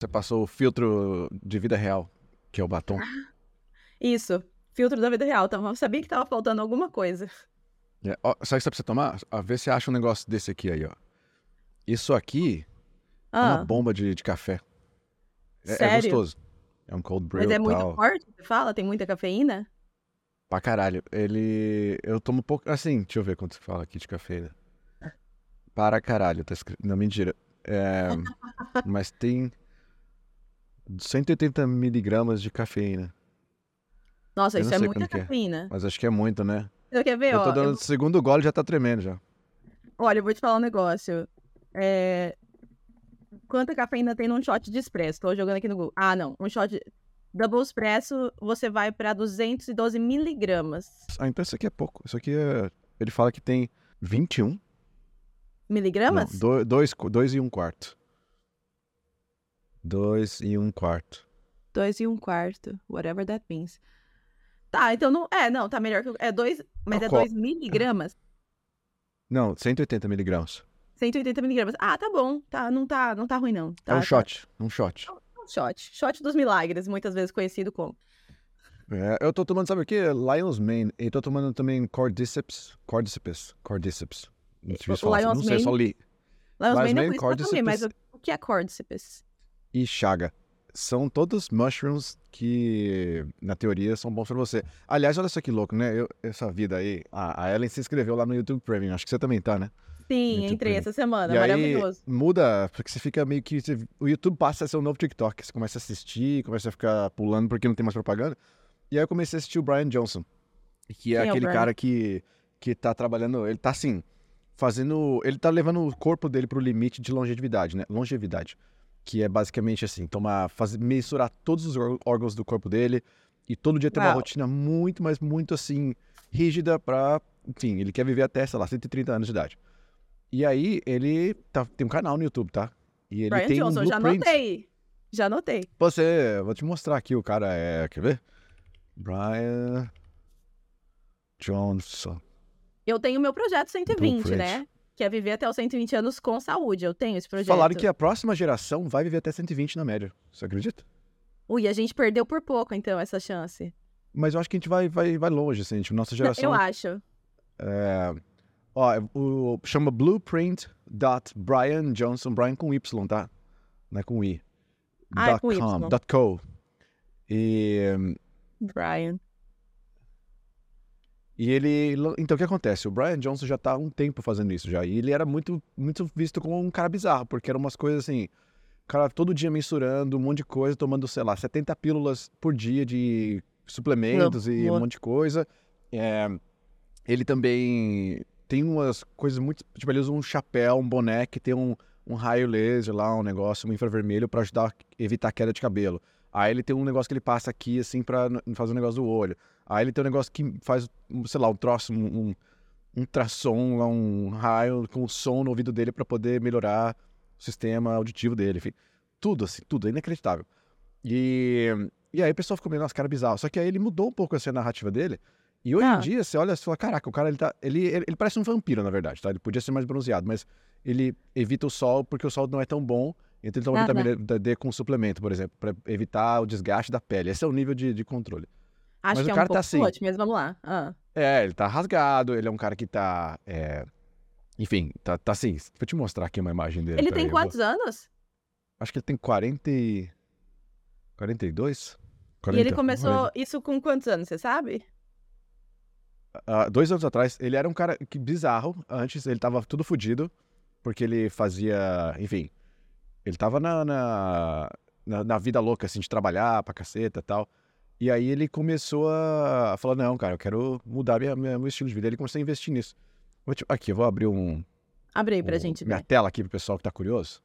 Você passou o filtro de vida real, que é o batom. Isso, filtro da vida real. Então, eu sabia que tava faltando alguma coisa. É, ó, sabe o que você precisa tomar? Ah, vê se acha um negócio desse aqui aí, ó. Isso aqui é uma Ah, bomba de, de café. É, é gostoso. É um cold brew Mas é muito tal. forte, você fala? Tem muita cafeína? Pra caralho. Ele. Eu tomo pouco. Assim, deixa eu ver quanto fala aqui de cafeína. Para caralho, tá escrito. Não, mentira. É, Mas tem 180 miligramas de cafeína. Nossa, Eu isso é muita é. cafeína. Mas acho que é muito, né? Você quer ver, Eu tô ó? dando eu- o segundo gole já tá tremendo já. Olha, eu vou te falar um negócio. É... Quanta cafeína tem num shot de expresso? Tô jogando aqui no Google. Ah, não. Um shot double expresso, você vai pra 212 miligramas. Ah, então isso aqui é pouco. Isso aqui é. Ele fala que tem 21? Não, Miligramas? do- dois, dois e um quarto. Dois e um quarto. Dois e um quarto. Whatever that means. Tá, então não. É, não, tá melhor que. É dois. Mas Ah, é qual- dois miligramas? Não, 180 miligramas. 180 miligramas. Ah, tá bom. Tá, não tá, não tá ruim, não. É Tá, um tá- shot. Um shot. um shot. Shot dos milagres, muitas vezes conhecido como. É, eu tô tomando, sabe o quê? Lion's Mane. E tô tomando também Cordyceps. Cordyceps. Cordyceps. Não sei, se fala não sei, só li. Lion's Lion's Mane eu Mane, pra comer, mas Cordyceps. o que é Cordyceps? E Chaga. São todos mushrooms que, na teoria, são bons pra você. Aliás, olha só que louco, né? Eu- essa vida aí. A, a Ellen se inscreveu lá no YouTube Premium. Acho que você também tá, né? Sim, YouTube entrei essa semana. e aí Maravilhoso. muda, porque você fica meio que. você- o YouTube passa a ser um novo TikTok. Você começa a assistir, começa a ficar pulando porque não tem mais propaganda. E aí eu comecei a assistir o Brian Johnson. Que é Quem é aquele Brian? cara que, que tá trabalhando. Ele tá assim. Fazendo. Ele tá levando o corpo dele pro limite de longevidade, né? Longevidade. Que é basicamente assim, tomar, fazer, mensurar todos os órg- órgãos do corpo dele e todo dia ter uma Uau. rotina muito, mas muito assim, rígida pra. Enfim, ele quer viver até, sei lá, 130 anos de idade. E aí, ele tá- tem um canal no YouTube, tá? E ele Brian tem Johnson, um já anotei. Já anotei. Você, vou te mostrar aqui, o cara é. Quer ver? Brian Johnson. Eu tenho meu projeto 120, Blueprint. né? Que é viver até os 120 anos com saúde. Eu tenho esse projeto. Falaram que a próxima geração vai viver até 120 na média. Você acredita? Ui, a gente perdeu por pouco, então, essa chance. Mas eu acho que a gente vai, vai, vai longe, assim. Tipo, nossa geração. Eu acho. É, ó, o, chama blueprint.brian Johnson, Brian com Y, tá? Não é com I. Ah, é dot com Y. com, dot co. E, Brian. E ele. Então o que acontece? O Brian Johnson já tá há um tempo fazendo isso já. E ele era muito, muito visto como um cara bizarro, porque eram umas coisas assim. O cara todo dia mensurando um monte de coisa, tomando, sei lá, 70 pílulas por dia de suplementos e um monte de coisa. É, ele também tem umas coisas muito. Tipo, ele usa um chapéu, um boné que tem um, um raio laser lá, um negócio, um infravermelho pra ajudar a evitar queda de cabelo. Aí ele tem um negócio que ele passa aqui, assim, pra fazer um negócio do olho. Aí ele tem um negócio que faz, sei lá, um troço, um, um, um ultrassom, lá, um raio com som no ouvido dele pra poder melhorar o sistema auditivo dele, enfim. Tudo, assim, tudo, é inacreditável. E, e aí o pessoal ficou meio, nossa, cara bizarro. Só que aí ele mudou um pouco essa narrativa dele. E hoje Ah. em dia, você olha e fala, caraca, o cara, ele tá. Ele, ele, ele parece um vampiro, na verdade, tá? Ele podia ser mais bronzeado, mas ele evita o sol porque o sol não é tão bom. Então ele toma vitamina D com suplemento, por exemplo, pra evitar o desgaste da pele. Esse é o nível de, de controle. Acho Mas que o é um tá pouco assim. forte, mas vamos lá. Ah. É, ele tá rasgado, ele é um cara que tá. é, Enfim, tá, tá assim. Vou te mostrar aqui uma imagem dele. Ele tem vou- quantos anos? Acho que ele tem 40 e... 42? E 40, ele não começou isso com quantos anos, você sabe? Ah, dois anos atrás, ele era um cara que bizarro. Antes, ele tava tudo fudido, porque ele fazia. Enfim, ele tava na, na, na, na vida louca, assim, de trabalhar pra caceta e tal. E aí ele começou a falar: não, cara, eu quero mudar minha, minha- meu estilo de vida. Ele começou a investir nisso. Aqui, eu vou abrir um, Abre aí pra o- gente minha ver. tela aqui pro pessoal que tá curioso.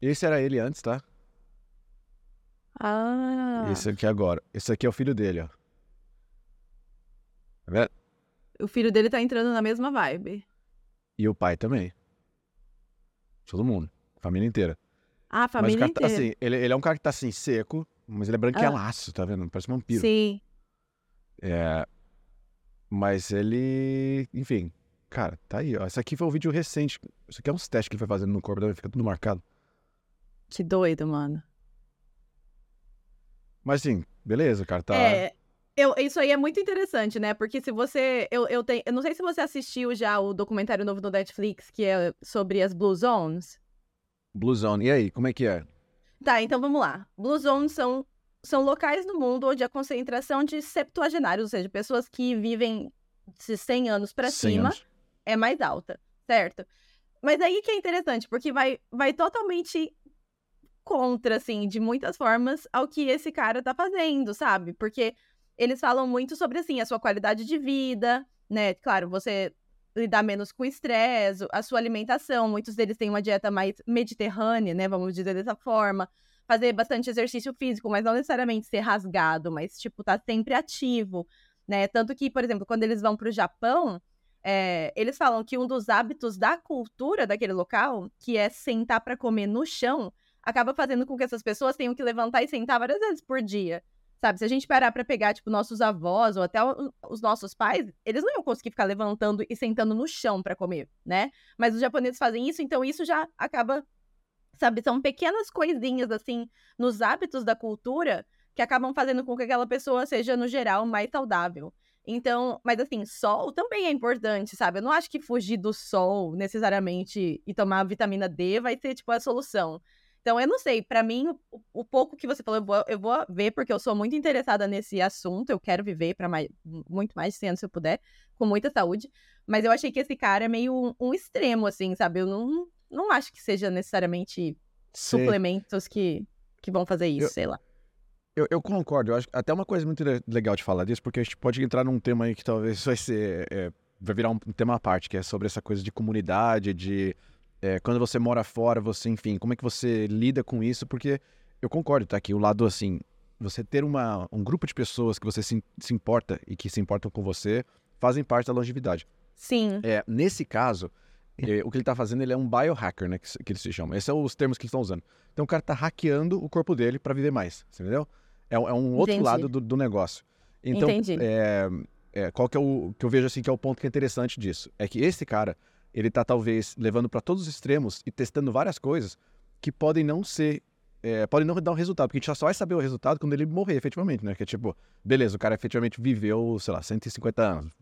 Esse era ele antes, tá? Ah, Esse aqui agora. Esse aqui é o filho dele, ó. Tá vendo? o filho dele tá entrando na mesma vibe. E o pai também. Todo mundo. Família inteira. Ah, a mas o família cara tá, inteira. assim, ele, ele é um cara que tá assim, seco, mas ele é branquelaço, tá vendo? Parece um vampiro. Sim. É, mas ele, enfim, Cara, tá aí, ó. Esse aqui foi um vídeo recente. Isso aqui é uns testes que ele foi fazendo no corpo dele, fica tudo marcado. Que doido, mano. Mas assim, beleza, cara, tá. É, eu, isso aí é muito interessante, né? Porque se você. Eu, eu, tenho, eu não sei se você assistiu já o documentário novo do Netflix, que é sobre as Blue Zones. Blue Zone. E aí, como é que é? Tá, então vamos lá. Blue Zones são, são locais no mundo onde a concentração de septuagenários, ou seja, pessoas que vivem de 100 anos para 100 cima, anos. é mais alta, certo? Mas aí que é interessante, porque vai, vai totalmente contra, assim, de muitas formas, ao que esse cara tá fazendo, sabe? Porque eles falam muito sobre, assim, a sua qualidade de vida, né? Claro, você lidar menos com estresse, a sua alimentação. Muitos deles têm uma dieta mais mediterrânea, né? Vamos dizer dessa forma. Fazer bastante exercício físico, mas não necessariamente ser rasgado, mas, tipo, tá sempre ativo, né? Tanto que, por exemplo, quando eles vão pro Japão, é, eles falam que um dos hábitos da cultura daquele local, que é sentar para comer no chão, acaba fazendo com que essas pessoas tenham que levantar e sentar várias vezes por dia. Sabe, se a gente parar pra pegar, tipo, nossos avós ou até os nossos pais, eles não iam conseguir ficar levantando e sentando no chão pra comer, né? Mas os japoneses fazem isso, então isso já acaba, sabe, são pequenas coisinhas, assim, nos hábitos da cultura que acabam fazendo com que aquela pessoa seja, no geral, mais saudável. Então, mas assim, sol também é importante, sabe? Eu não acho que fugir do sol necessariamente e tomar vitamina D vai ser, tipo, a solução. Então, eu não sei, pra mim, o, o pouco que você falou, eu vou, eu vou ver, porque eu sou muito interessada nesse assunto, eu quero viver para muito mais de 100 anos se eu puder, com muita saúde. Mas eu achei que esse cara é meio um, um extremo, assim, sabe? Eu não, não acho que seja necessariamente Sei. suplementos que, que vão fazer isso, Eu- sei lá. Eu, eu concordo, eu acho até uma coisa muito le- legal de falar disso, porque a gente pode entrar num tema aí que talvez vai ser. é, vai virar um tema à parte, que é sobre essa coisa de comunidade, de é, quando você mora fora, você, enfim, como é que você lida com isso, porque eu concordo, tá? Que o lado assim, você ter uma, um grupo de pessoas que você se, se importa e que se importam com você, fazem parte da longevidade. Sim, É, nesse caso, é, o que ele tá fazendo, ele é um biohacker, né? Que, que eles se chamam. Esses são os termos que eles estão usando. Então o cara tá hackeando o corpo dele para viver mais, você entendeu? É, um- é um outro Entendi. lado do, do negócio. Então, entendi. é, é, qual que é o que eu vejo assim que é o ponto que é interessante disso? É que esse cara, ele tá talvez levando para todos os extremos e testando várias coisas que podem não ser é, podem não dar um resultado, porque a gente só vai saber o resultado quando ele morrer, efetivamente, né? Que é tipo, beleza, o cara efetivamente viveu, sei lá, 150 anos.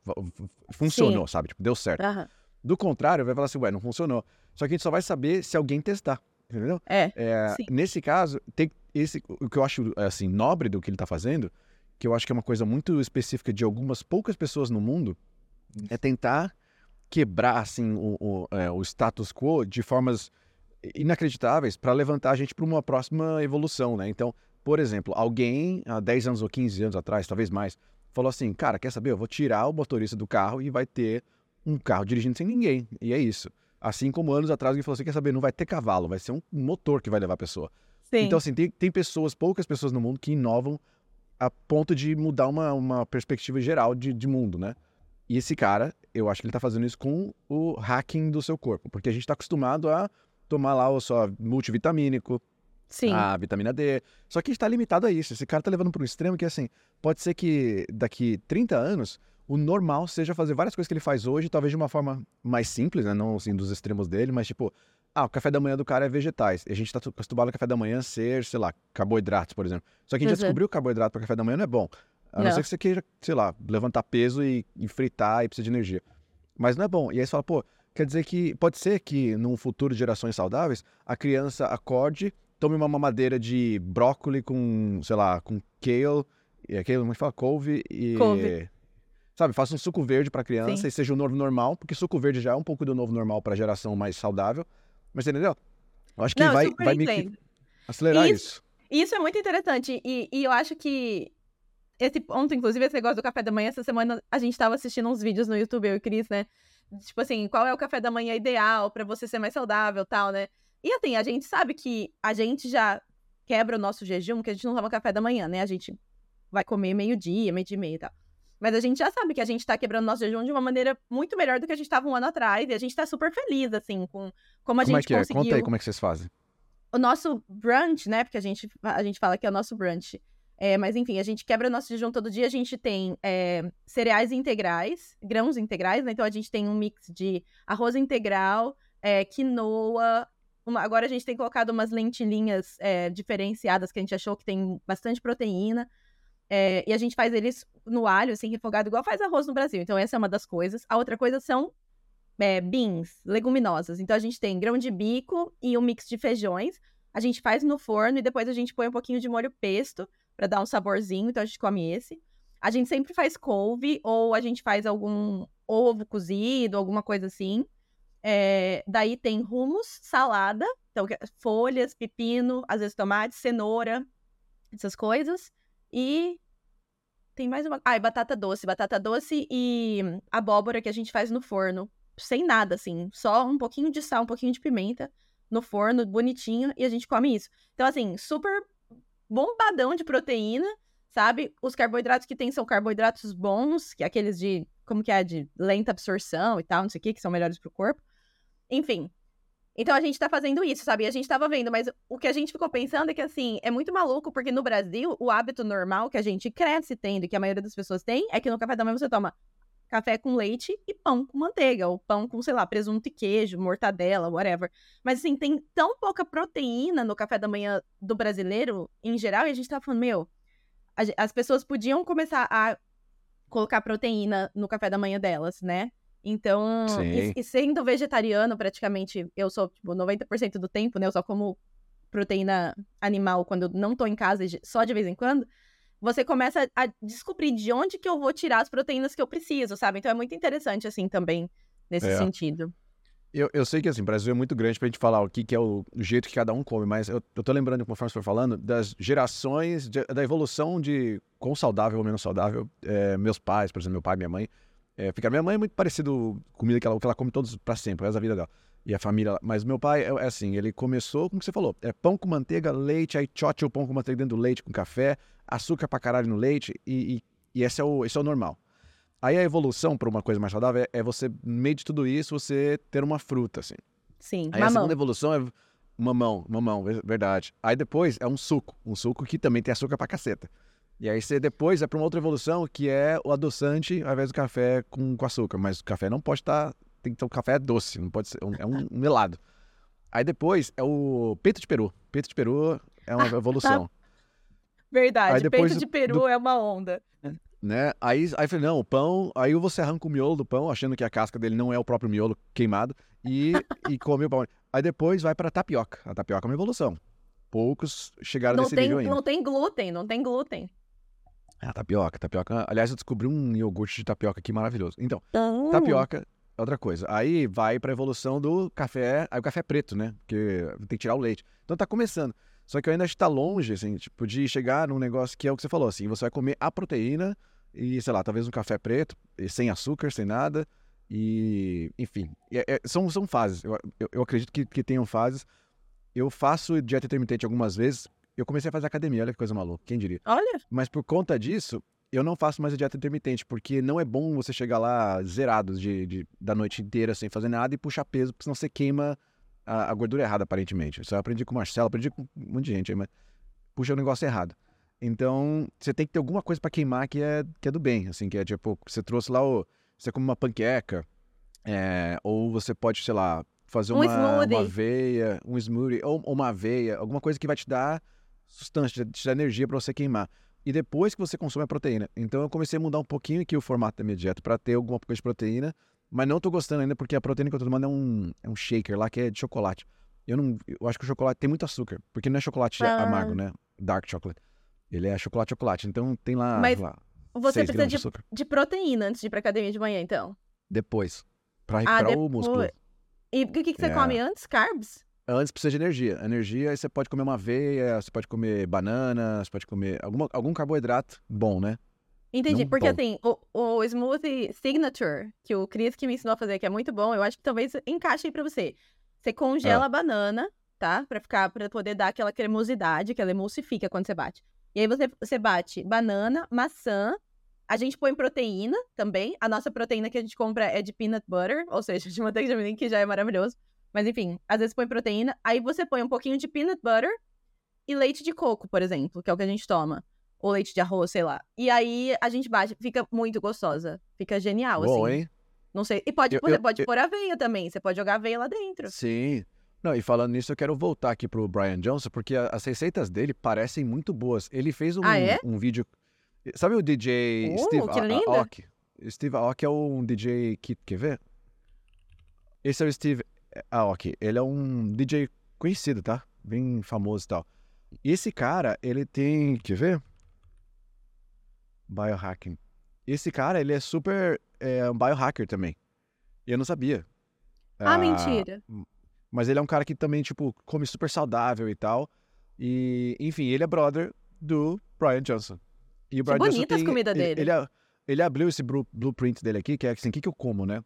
Funcionou, sabe? Tipo, deu certo. Aham. Do contrário, vai falar assim, ué, não funcionou. Só que a gente só vai saber se alguém testar, entendeu? É, É, Sim. nesse caso, tem esse, o que eu acho, assim, nobre do que ele tá fazendo, que eu acho que é uma coisa muito específica de algumas poucas pessoas no mundo, é tentar quebrar, assim, o, o, é, o status quo de formas inacreditáveis para levantar a gente para uma próxima evolução, né? Então, por exemplo, alguém há 10 anos ou 15 anos atrás, talvez mais, falou assim, cara, quer saber? Eu vou tirar o motorista do carro e vai ter um carro dirigindo sem ninguém. E é isso. Assim como anos atrás alguém falou assim, quer saber? Não vai ter cavalo, vai ser um motor que vai levar a pessoa. sim. Então, assim, tem, tem pessoas, poucas pessoas no mundo que inovam a ponto de mudar uma, uma perspectiva geral de, de mundo, né? E esse cara, eu acho que ele tá fazendo isso com o hacking do seu corpo, porque a gente tá acostumado a tomar lá o só multivitamínico, sim. a vitamina D. Só que a gente tá limitado a isso. Esse cara tá levando para um extremo que, assim, pode ser que daqui 30 anos o normal seja fazer várias coisas que ele faz hoje, talvez de uma forma mais simples, né? Não assim dos extremos dele, mas tipo, ah, o café da manhã do cara é vegetais. E a gente tá acostumado ao café da manhã ser, sei lá, carboidratos, por exemplo. Só que a gente já Uhum. descobriu que carboidrato para café da manhã não é bom. A não, Não. ser que você queira, sei lá, levantar peso e, e fritar e precisa de energia. Mas não é bom. E aí você fala, pô, quer dizer que pode ser que num futuro de gerações saudáveis, a criança acorde, tome uma mamadeira de brócoli com, sei lá, com kale, e aquele, como é fala? Couve e. Couve. Sabe, faça um suco verde pra criança Sim. e seja o novo normal, porque suco verde já é um pouco do novo normal pra geração mais saudável. Mas você entendeu? Eu acho que Não, vai, vai entendo. acelerar Isso- isso. Isso é muito interessante. E, e eu acho que esse ponto, inclusive, esse negócio do café da manhã, essa semana a gente tava assistindo uns vídeos no YouTube, eu e o Cris, né? Tipo assim, qual é o café da manhã ideal pra você ser mais saudável tal, né? E assim, a gente sabe que a gente já quebra o nosso jejum, que a gente não toma café da manhã, né? A gente vai comer meio-dia, meio-dia e meia e tal. Mas a gente já sabe que a gente tá quebrando nosso jejum de uma maneira muito melhor do que a gente tava um ano atrás. E a gente tá super feliz, assim, com como a Como é gente que é? conseguiu Conta aí como é que vocês fazem. o nosso brunch, né? Porque a gente, a gente fala que é o nosso brunch. É, mas enfim, a gente quebra nosso jejum todo dia. A gente tem é, cereais integrais, grãos integrais, né? Então a gente tem um mix de arroz integral, é, quinoa. Uma, agora a gente tem colocado umas lentilhinhas é, diferenciadas que a gente achou que tem bastante proteína. É, e a gente faz eles no alho, assim, refogado, igual faz arroz no Brasil. Então, essa é uma das coisas. A outra coisa são é, beans, leguminosas. Então, a gente tem grão de bico e um mix de feijões. A gente faz no forno e depois a gente põe um pouquinho de molho pesto para dar um saborzinho. Então, a gente come esse. A gente sempre faz couve ou a gente faz algum ovo cozido, alguma coisa assim. É, daí tem hummus, salada, então folhas, pepino, às vezes tomate, cenoura, essas coisas. E tem mais uma. Ah, e batata doce. Batata doce e abóbora que a gente faz no forno. Sem nada, assim. Só um pouquinho de sal, um pouquinho de pimenta no forno, bonitinho, e a gente come isso. Então, assim, super bombadão de proteína, sabe? Os carboidratos que tem são carboidratos bons, que é aqueles de. Como que é? De lenta absorção e tal, não sei o que, que são melhores pro corpo. Enfim, então a gente tá fazendo isso, sabe? A gente tava vendo, mas o que a gente ficou pensando é que, assim, é muito maluco, porque no Brasil, o hábito normal que a gente cresce tendo, que a maioria das pessoas tem, é que no café da manhã você toma café com leite e pão com manteiga, ou pão com, sei lá, presunto e queijo, mortadela, whatever. Mas, assim, tem tão pouca proteína no café da manhã do brasileiro, em geral, e a gente tá falando, meu, as pessoas podiam começar a colocar proteína no café da manhã delas, né? Então, e, e, sendo vegetariano, praticamente, eu sou, tipo, 90% do tempo, né? Eu só como proteína animal quando eu não tô em casa, só de vez em quando. Você começa a descobrir de onde que eu vou tirar as proteínas que eu preciso, sabe? Então é muito interessante, assim, também, nesse é. sentido. Eu, eu sei que, assim, o Brasil é muito grande pra gente falar o que, que é o, o jeito que cada um come, mas eu, eu tô lembrando, conforme você foi falando, das gerações, de, da evolução de quão saudável ou menos saudável é, meus pais, por exemplo, meu pai e minha mãe, é, fica, minha mãe é muito parecido comida que ela, que ela come todos para sempre, é a vida dela. E a família. Mas meu pai é, é, assim, ele começou, como você falou, é pão com manteiga, leite, aí chote o pão com manteiga dentro do leite com café, açúcar pra caralho no leite, e, e, e esse, é o, esse é o normal. Aí a evolução para uma coisa mais saudável é, é, você, no meio de tudo isso, você ter uma fruta, assim. Sim, Aí mamão. a segunda evolução é mamão, mamão, verdade. Aí depois é um suco, um suco que também tem açúcar pra caceta. E aí você depois é para uma outra evolução que é o adoçante ao invés do café com, com açúcar. Mas o café não pode estar. Tá, tem que ter um café doce, não pode ser. É um, um melado. Aí depois é o peito de peru. Peito de peru é uma evolução. Verdade, depois peito de peru do... é uma onda. Né? Aí, aí eu falei, não, o pão. Aí você arranca o miolo do pão, achando que a casca dele não é o próprio miolo queimado, e, e come o pão. Aí depois vai para tapioca. A tapioca é uma evolução. Poucos chegaram não nesse tem, nível ainda. Não tem glúten, não tem glúten. Ah, tapioca, tapioca. Aliás, eu descobri um iogurte de tapioca aqui maravilhoso. Então, oh. tapioca, outra coisa. Aí vai pra evolução do café, aí o café preto, né? Porque tem que tirar o leite. Então tá começando. Só que eu ainda está longe, assim, tipo, de chegar num negócio que é o que você falou, assim, você vai comer a proteína e, sei lá, talvez um café preto, sem açúcar, sem nada. E, enfim, é, é, são, são fases. Eu, eu, eu acredito que, que tenham fases. Eu faço dieta intermitente algumas vezes eu comecei a fazer academia, olha que coisa maluca, quem diria? Olha. Mas por conta disso, eu não faço mais a dieta intermitente, porque não é bom você chegar lá zerado de, de da noite inteira sem fazer nada e puxar peso, porque senão você queima a, a, gordura errada, aparentemente. Isso eu aprendi com o Marcelo, aprendi com um monte de gente aí, mas puxa o negócio errado. Então, você tem que ter alguma coisa para queimar que é, que é do bem, assim, que é tipo, você trouxe lá o. Você come uma panqueca, é, ou você pode, sei lá, fazer um uma, uma aveia, um smoothie, ou, ou uma aveia, alguma coisa que vai te dar substância, te dá energia para você queimar. E depois que você consome a proteína. Então eu comecei a mudar um pouquinho aqui o formato da minha dieta para ter alguma coisa de proteína, mas não tô gostando ainda porque a proteína que eu tô tomando é um, é um shaker lá que é de chocolate. Eu não, eu acho que o chocolate tem muito açúcar, porque não é chocolate ah. amargo, né? Dark chocolate. Ele é chocolate chocolate, então tem lá, mas lá você precisa de, de, de, proteína antes de ir pra academia de manhã, então? Depois. Pra recuperar ah, depois... o músculo. E o que, que você é. come antes? Carbs? Antes precisa de energia. Energia, aí você pode comer uma aveia, você pode comer banana, você pode comer alguma, algum carboidrato bom, né? Entendi, Não porque bom. assim, o, o smoothie signature, que o Chris que me ensinou a fazer, que é muito bom, eu acho que talvez encaixe aí pra você. Você congela ah. a banana, tá? Pra ficar, para poder dar aquela cremosidade, que ela emulsifica quando você bate. E aí você, você bate banana, maçã, a gente põe proteína também. A nossa proteína que a gente compra é de peanut butter, ou seja, de manteiga de amendoim, que já é maravilhoso. Mas enfim, às vezes põe proteína, aí você põe um pouquinho de peanut butter e leite de coco, por exemplo, que é o que a gente toma. Ou leite de arroz, sei lá. E aí a gente bate, fica muito gostosa. Fica genial, Bom, assim. hein? Não sei. E pode, Eu- pôr- eu- pode eu- pôr aveia também. Você pode jogar aveia lá dentro. Sim. Não, e falando nisso, eu quero voltar aqui pro Brian Johnson, porque a- as receitas dele parecem muito boas. Ele fez um, Ah, é? um vídeo. Sabe o DJ Oh, Steve A-. Aoki? Steve Aoki é um DJ que. Quer ver? Esse é o Steve Aoki. Ele é um DJ conhecido, tá? Bem famoso e tal. E esse cara, ele tem. Quer ver? Biohacking. Esse cara, ele é super. É um biohacker também. E eu não sabia. Ah, mentira. Mas ele é um cara que também, tipo, come super saudável e tal. E, enfim, ele é brother do Brian Johnson. E o Brian Johnson bonita as tem- comidas ele- dele. Ele, a- ele abriu esse blu- blueprint dele aqui, que é assim, o que, que eu como, né?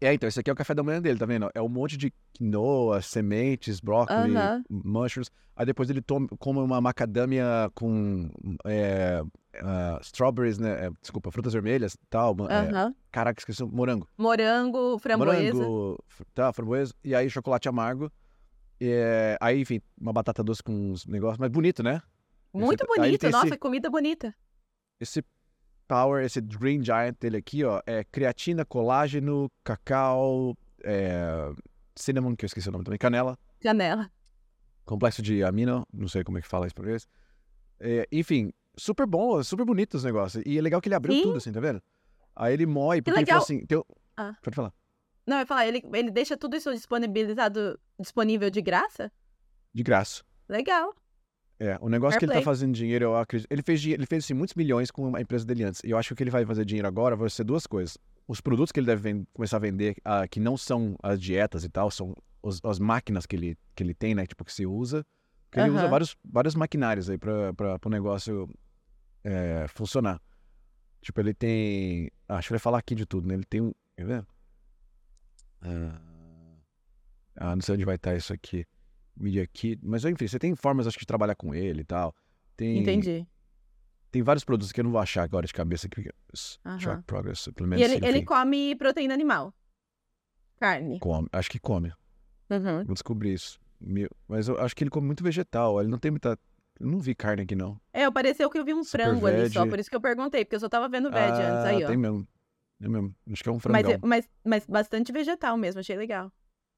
É, então, esse aqui é o café da manhã dele, tá vendo? É um monte de quinoa, sementes, brócolis, Aham. mushrooms. Aí depois ele toma, come uma macadâmia com é, ah, strawberries, né? É, desculpa, frutas vermelhas e tal. ma- é, Aham. caraca, esqueci, morango. Morango, framboesa. Morango, tá, framboesa. E aí chocolate amargo. É, aí, enfim, uma batata doce com uns negócios. Mas bonito, né? Muito Esse- bonito. Nossa, esse- comida bonita. Esse Power, esse Green Giant dele aqui, ó, é creatina, colágeno, cacau, é, cinnamon, que eu esqueci o nome também, canela, Canela. complexo de amino, não sei como é que fala isso em português. É, enfim, super bom, super bonito os negócios. E é legal que ele abriu tudo, assim, tá vendo? Aí ele moe, porque ele falou assim, tem o- Ah. pode falar, Não, eu ia falar, ele, ele deixa tudo isso disponibilizado, disponível de graça? de graça. Legal. É, o negócio Fair que ele tá play. fazendo dinheiro, eu acredito. Ele fez, ele fez assim, muitos milhões com a empresa dele antes. E eu acho que o que ele vai fazer dinheiro agora vai ser duas coisas. Os produtos que ele deve começar a vender, ah, que não são as dietas e tal, são os- as máquinas que ele, que ele tem, né? Tipo, que se usa. Porque ele usa Aham. vários, vários maquinários aí pra, pro negócio é, funcionar. Tipo, ele tem. ah, Acho que ele vai falar aqui de tudo, né? Ele tem um. Quer ver? Ah, ah, não sei onde vai estar isso aqui. Media Kit. Mas enfim, você tem formas, acho que, de trabalhar com ele e tal. Tem, Entendi. Tem vários produtos que eu não vou achar agora de cabeça aqui. Aham. Track Progress E Supplements. ele, ele enfim. come proteína animal. Carne. Come. Acho que come. Uhum. Vou descobrir isso. Mas eu acho que ele come muito vegetal. Ele não tem muita. Eu não vi carne aqui, não. É, pareceu que eu vi um Super frango ali só, veg. por isso que eu perguntei, porque eu só tava vendo veg antes ah, aí, ó. tem mesmo. É mesmo. Acho que é um Mas, frangão. é- mas, mas bastante vegetal mesmo, achei legal.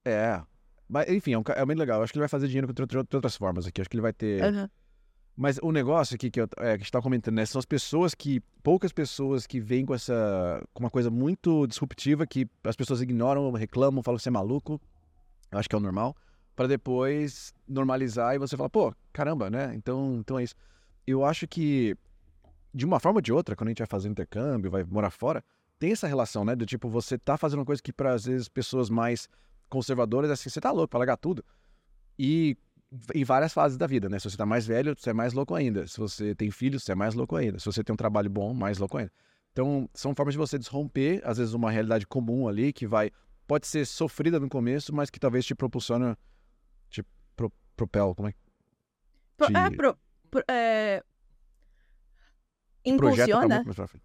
É. Mas, enfim, é, um, é bem legal. Acho que ele vai fazer dinheiro de outra- de outras formas aqui. Acho que ele vai ter. Aham. Mas o negócio aqui que, eu, é, que a gente tá comentando, né? São as pessoas que. Poucas pessoas que vêm com essa. com uma coisa muito disruptiva que as pessoas ignoram, reclamam, falam que você é maluco. Eu acho que é o normal. Pra depois normalizar e você falar, pô, caramba, né? Então, então é isso. Eu acho que, de uma forma ou de outra, quando a gente vai fazer intercâmbio, vai morar fora, tem essa relação, né? Do tipo, você tá fazendo uma coisa que, para às vezes, pessoas mais conservadoras, assim, você tá louco pra largar tudo. E em várias fases da vida, né? Se você tá mais velho, você é mais louco ainda. Se você tem filhos, você é mais louco ainda. Se você tem um trabalho bom, mais louco ainda. Então, são formas de você desromper, às vezes, uma realidade comum ali que vai. Pode ser sofrida no começo, mas que talvez te proporciona. Te pro, propel, como é que. Pro- Te- é, pro- pro- é, Impulsiona?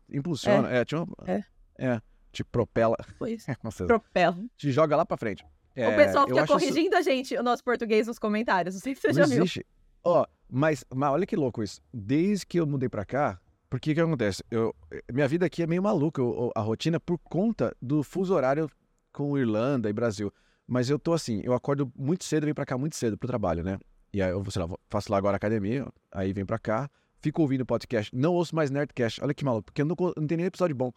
Impulsiona, é, tinha uma- É. é, te propela. Pois. Propela. te joga lá pra frente. o É, pessoal eu fica acho isso- corrigindo a gente, o nosso português nos comentários. Não sei se você já Não viu. existe. Ó, mas, mas olha que louco isso. Desde que eu mudei pra cá, porque que acontece? Eu, minha vida aqui é meio maluca, eu- a rotina, por conta do fuso horário com Irlanda e Brasil. Mas eu tô assim, eu acordo muito cedo e venho pra cá muito cedo pro trabalho, né? E aí eu, sei lá, faço lá agora academia, aí venho pra cá, fico ouvindo podcast. Não ouço mais Nerdcast. Olha que maluco, porque eu não, não tem nem episódio bom.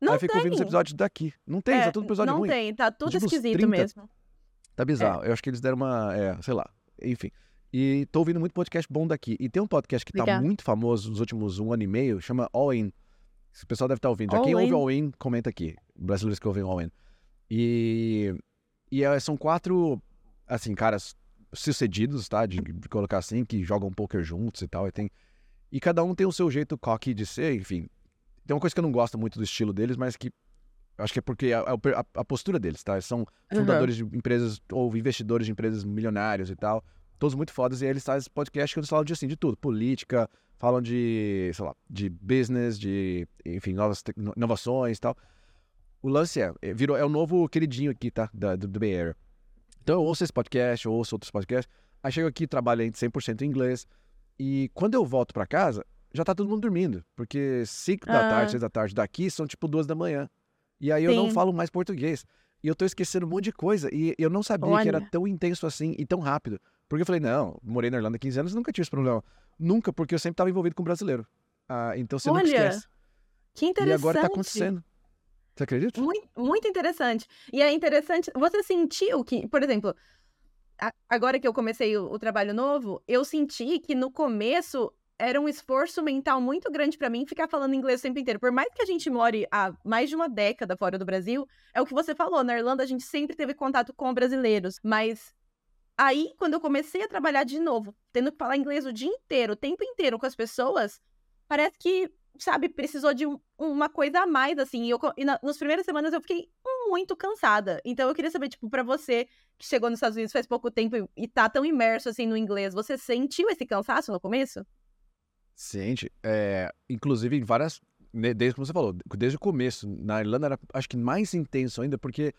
Não aí eu fico ouvindo os episódios daqui. Não tem, É, tá tudo episódio não ruim. tem, tá tudo Tipo, esquisito 30. mesmo. Tá bizarro. Eu acho que eles deram uma. É, sei lá. Enfim. E tô ouvindo muito podcast bom daqui. E tem um podcast que tá Legal. muito famoso nos últimos um ano e meio, chama All In. Esse pessoal deve estar ouvindo. Já quem ouve. All In, comenta aqui. Brasileiros que ouvem All In. E, e é, são quatro, assim, caras sucedidos, tá? De, de colocar assim, que jogam poker juntos e tal. E, tem, e cada um tem o seu jeito cocky de ser, enfim. Tem uma coisa que eu não gosto muito do estilo deles, mas que eu acho que é porque a, a- a postura deles, tá? São fundadores de empresas ou investidores de empresas milionários e tal. Todos muito fodas. E aí eles fazem podcast que eles falam de, assim, de tudo. Política, falam de, sei lá, de business, de, enfim, novas inovações e tal. O lance é, é, virou, é o novo queridinho aqui, tá? Da, do, do Bay Area. Então eu ouço esse podcast, eu ouço outros podcasts. Aí chego aqui, trabalho em 100% em inglês. E quando eu volto pra casa, já tá todo mundo dormindo. Porque 5 da Ah. tarde, 6 da tarde daqui são tipo 2 da manhã. E aí eu não Sim. falo mais português. E eu tô esquecendo um monte de coisa. E eu não sabia que era Olha. tão intenso assim e tão rápido. Porque eu falei, não, morei na Irlanda há 15 anos nunca tive esse problema. Nunca, porque eu sempre tava envolvido com brasileiro. Ah, então você nunca Olha, esquece. Que E interessante. agora tá acontecendo. Você acredita? Muito, muito interessante. E é interessante, você sentiu que, por exemplo, agora que eu comecei o, o trabalho novo, eu senti que no começo era um esforço mental muito grande pra mim ficar falando inglês o tempo inteiro. Por mais que a gente more há mais de uma década fora do Brasil, é o que você falou, na Irlanda a gente sempre teve contato com brasileiros, mas aí quando eu comecei a trabalhar de novo, tendo que falar inglês o dia inteiro, o tempo inteiro com as pessoas, parece que sabe, precisou de um- uma coisa a mais, assim. E, eu, e na, nas primeiras semanas eu fiquei muito cansada. Então eu queria saber, tipo, pra você que chegou nos Estados Unidos faz pouco tempo e tá tão imerso, assim, no inglês, você sentiu esse cansaço no começo? Sente. É, inclusive, em várias. ne- Desde como você falou, desde o começo. Na Irlanda era, acho que mais intenso ainda, porque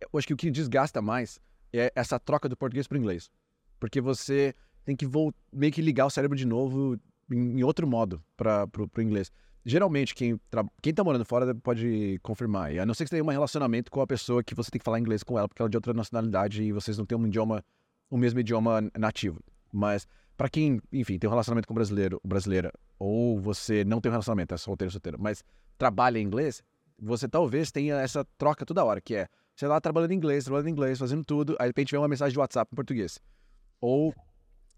eu acho que o que desgasta mais é essa troca do português para o inglês. Porque você tem que meio que ligar o cérebro de novo em, em outro modo para o inglês. Geralmente, quem, quem tá morando fora pode confirmar. E a não ser que você tenha um relacionamento com a pessoa que você tem que falar inglês com ela, porque ela é de outra nacionalidade e vocês não têm um idioma, o mesmo idioma nativo. Mas para quem, enfim, tem um relacionamento com brasileiro, brasileira, ou você não tem um relacionamento, é solteiro, solteiro, mas trabalha em inglês, você talvez tenha essa troca toda hora, que é, você lá trabalhando em inglês, trabalhando em inglês, fazendo tudo, aí de repente vem uma mensagem de WhatsApp em português. Ou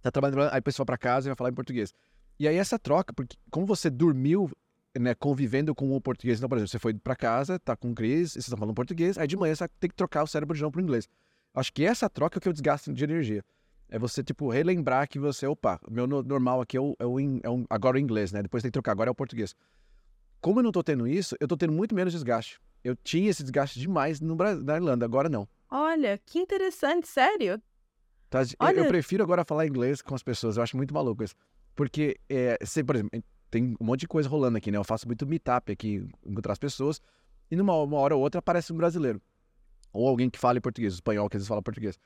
tá trabalhando, aí a pessoa vai pra casa e vai falar em português. E aí essa troca, porque como você dormiu, né, convivendo com o português, então, por exemplo, você foi pra casa, tá com o Cris, vocês estão falando português, aí de manhã você tem que trocar o cérebro de novo pro inglês. Acho que essa troca é o que eu desgasto de energia. É você, tipo, relembrar que você, opa, o meu no- normal aqui é o, é o, in- é um- agora o inglês, né? Depois tem que trocar, agora é o português. Como eu não tô tendo isso, eu tô tendo muito menos desgaste. Eu tinha esse desgaste demais no, na Irlanda, agora não. Olha, que interessante, sério? Tá? Eu- Eu Olha- prefiro agora falar inglês com as pessoas, eu acho muito maluco isso. Porque, é, você, por exemplo, tem um monte de coisa rolando aqui, né? Eu faço muito meetup aqui, encontrar as pessoas, e numa uma hora ou outra aparece um brasileiro. Ou alguém que fala em português, espanhol, que às vezes fala português.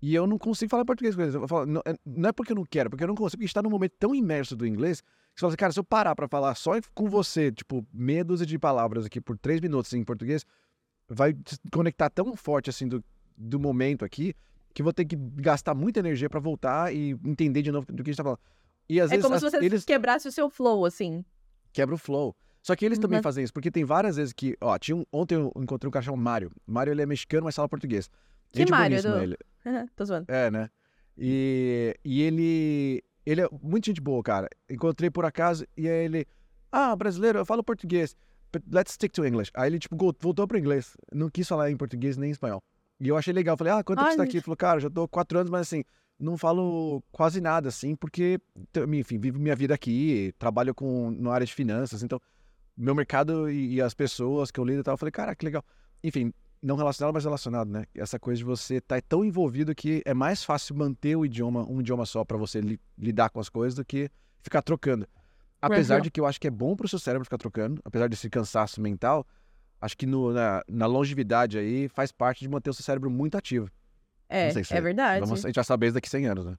E eu não consigo falar português com eles. Eu falo, não, é- não é porque eu não quero, é porque eu não consigo, porque a gente tá num momento tão imerso do inglês, que você fala assim, cara, se eu parar pra falar só com você, tipo, meia dúzia de palavras aqui por três minutos em português, vai conectar tão forte, assim, do, do momento aqui, que vou ter que gastar muita energia pra voltar e entender de novo do que a gente tá falando. E às é vezes como as- se você eles quebrasse o seu flow, assim. quebram o flow. Só que eles também Mas- fazem isso, porque tem várias vezes que, ó, tinha um, ontem eu encontrei um cara chamado Mário. Mário, ele é mexicano, mas fala português. Que Gente Mário? Do- ele. Tô zoando. É, né? E, e ele, ele é muito gente boa, cara. Encontrei por acaso e aí ele, ah, brasileiro, eu falo português, but let's stick to English. Aí ele, tipo, voltou pro inglês. Não quis falar em português nem em espanhol. E eu achei legal. Falei, ah, quanto tempo você tá aqui? Ele falou, cara, já tô quatro anos, mas assim, não falo quase nada, assim, porque, t- enfim, vivo minha vida aqui, trabalho com, na área de finanças, então, meu mercado e, e as pessoas que eu lido e tal, eu falei, cara, que legal. Enfim, não relacionado, mas relacionado, né? Essa coisa de você estar tão envolvido que é mais fácil manter o idioma, um idioma só pra você li- lidar com as coisas do que ficar trocando. Apesar Uhum. de que eu acho que é bom pro seu cérebro ficar trocando, apesar desse cansaço mental, acho que no- na, na longevidade aí faz parte de manter o seu cérebro muito ativo. É, se é verdade. Vamos, a gente vai saber isso daqui 100 anos, né?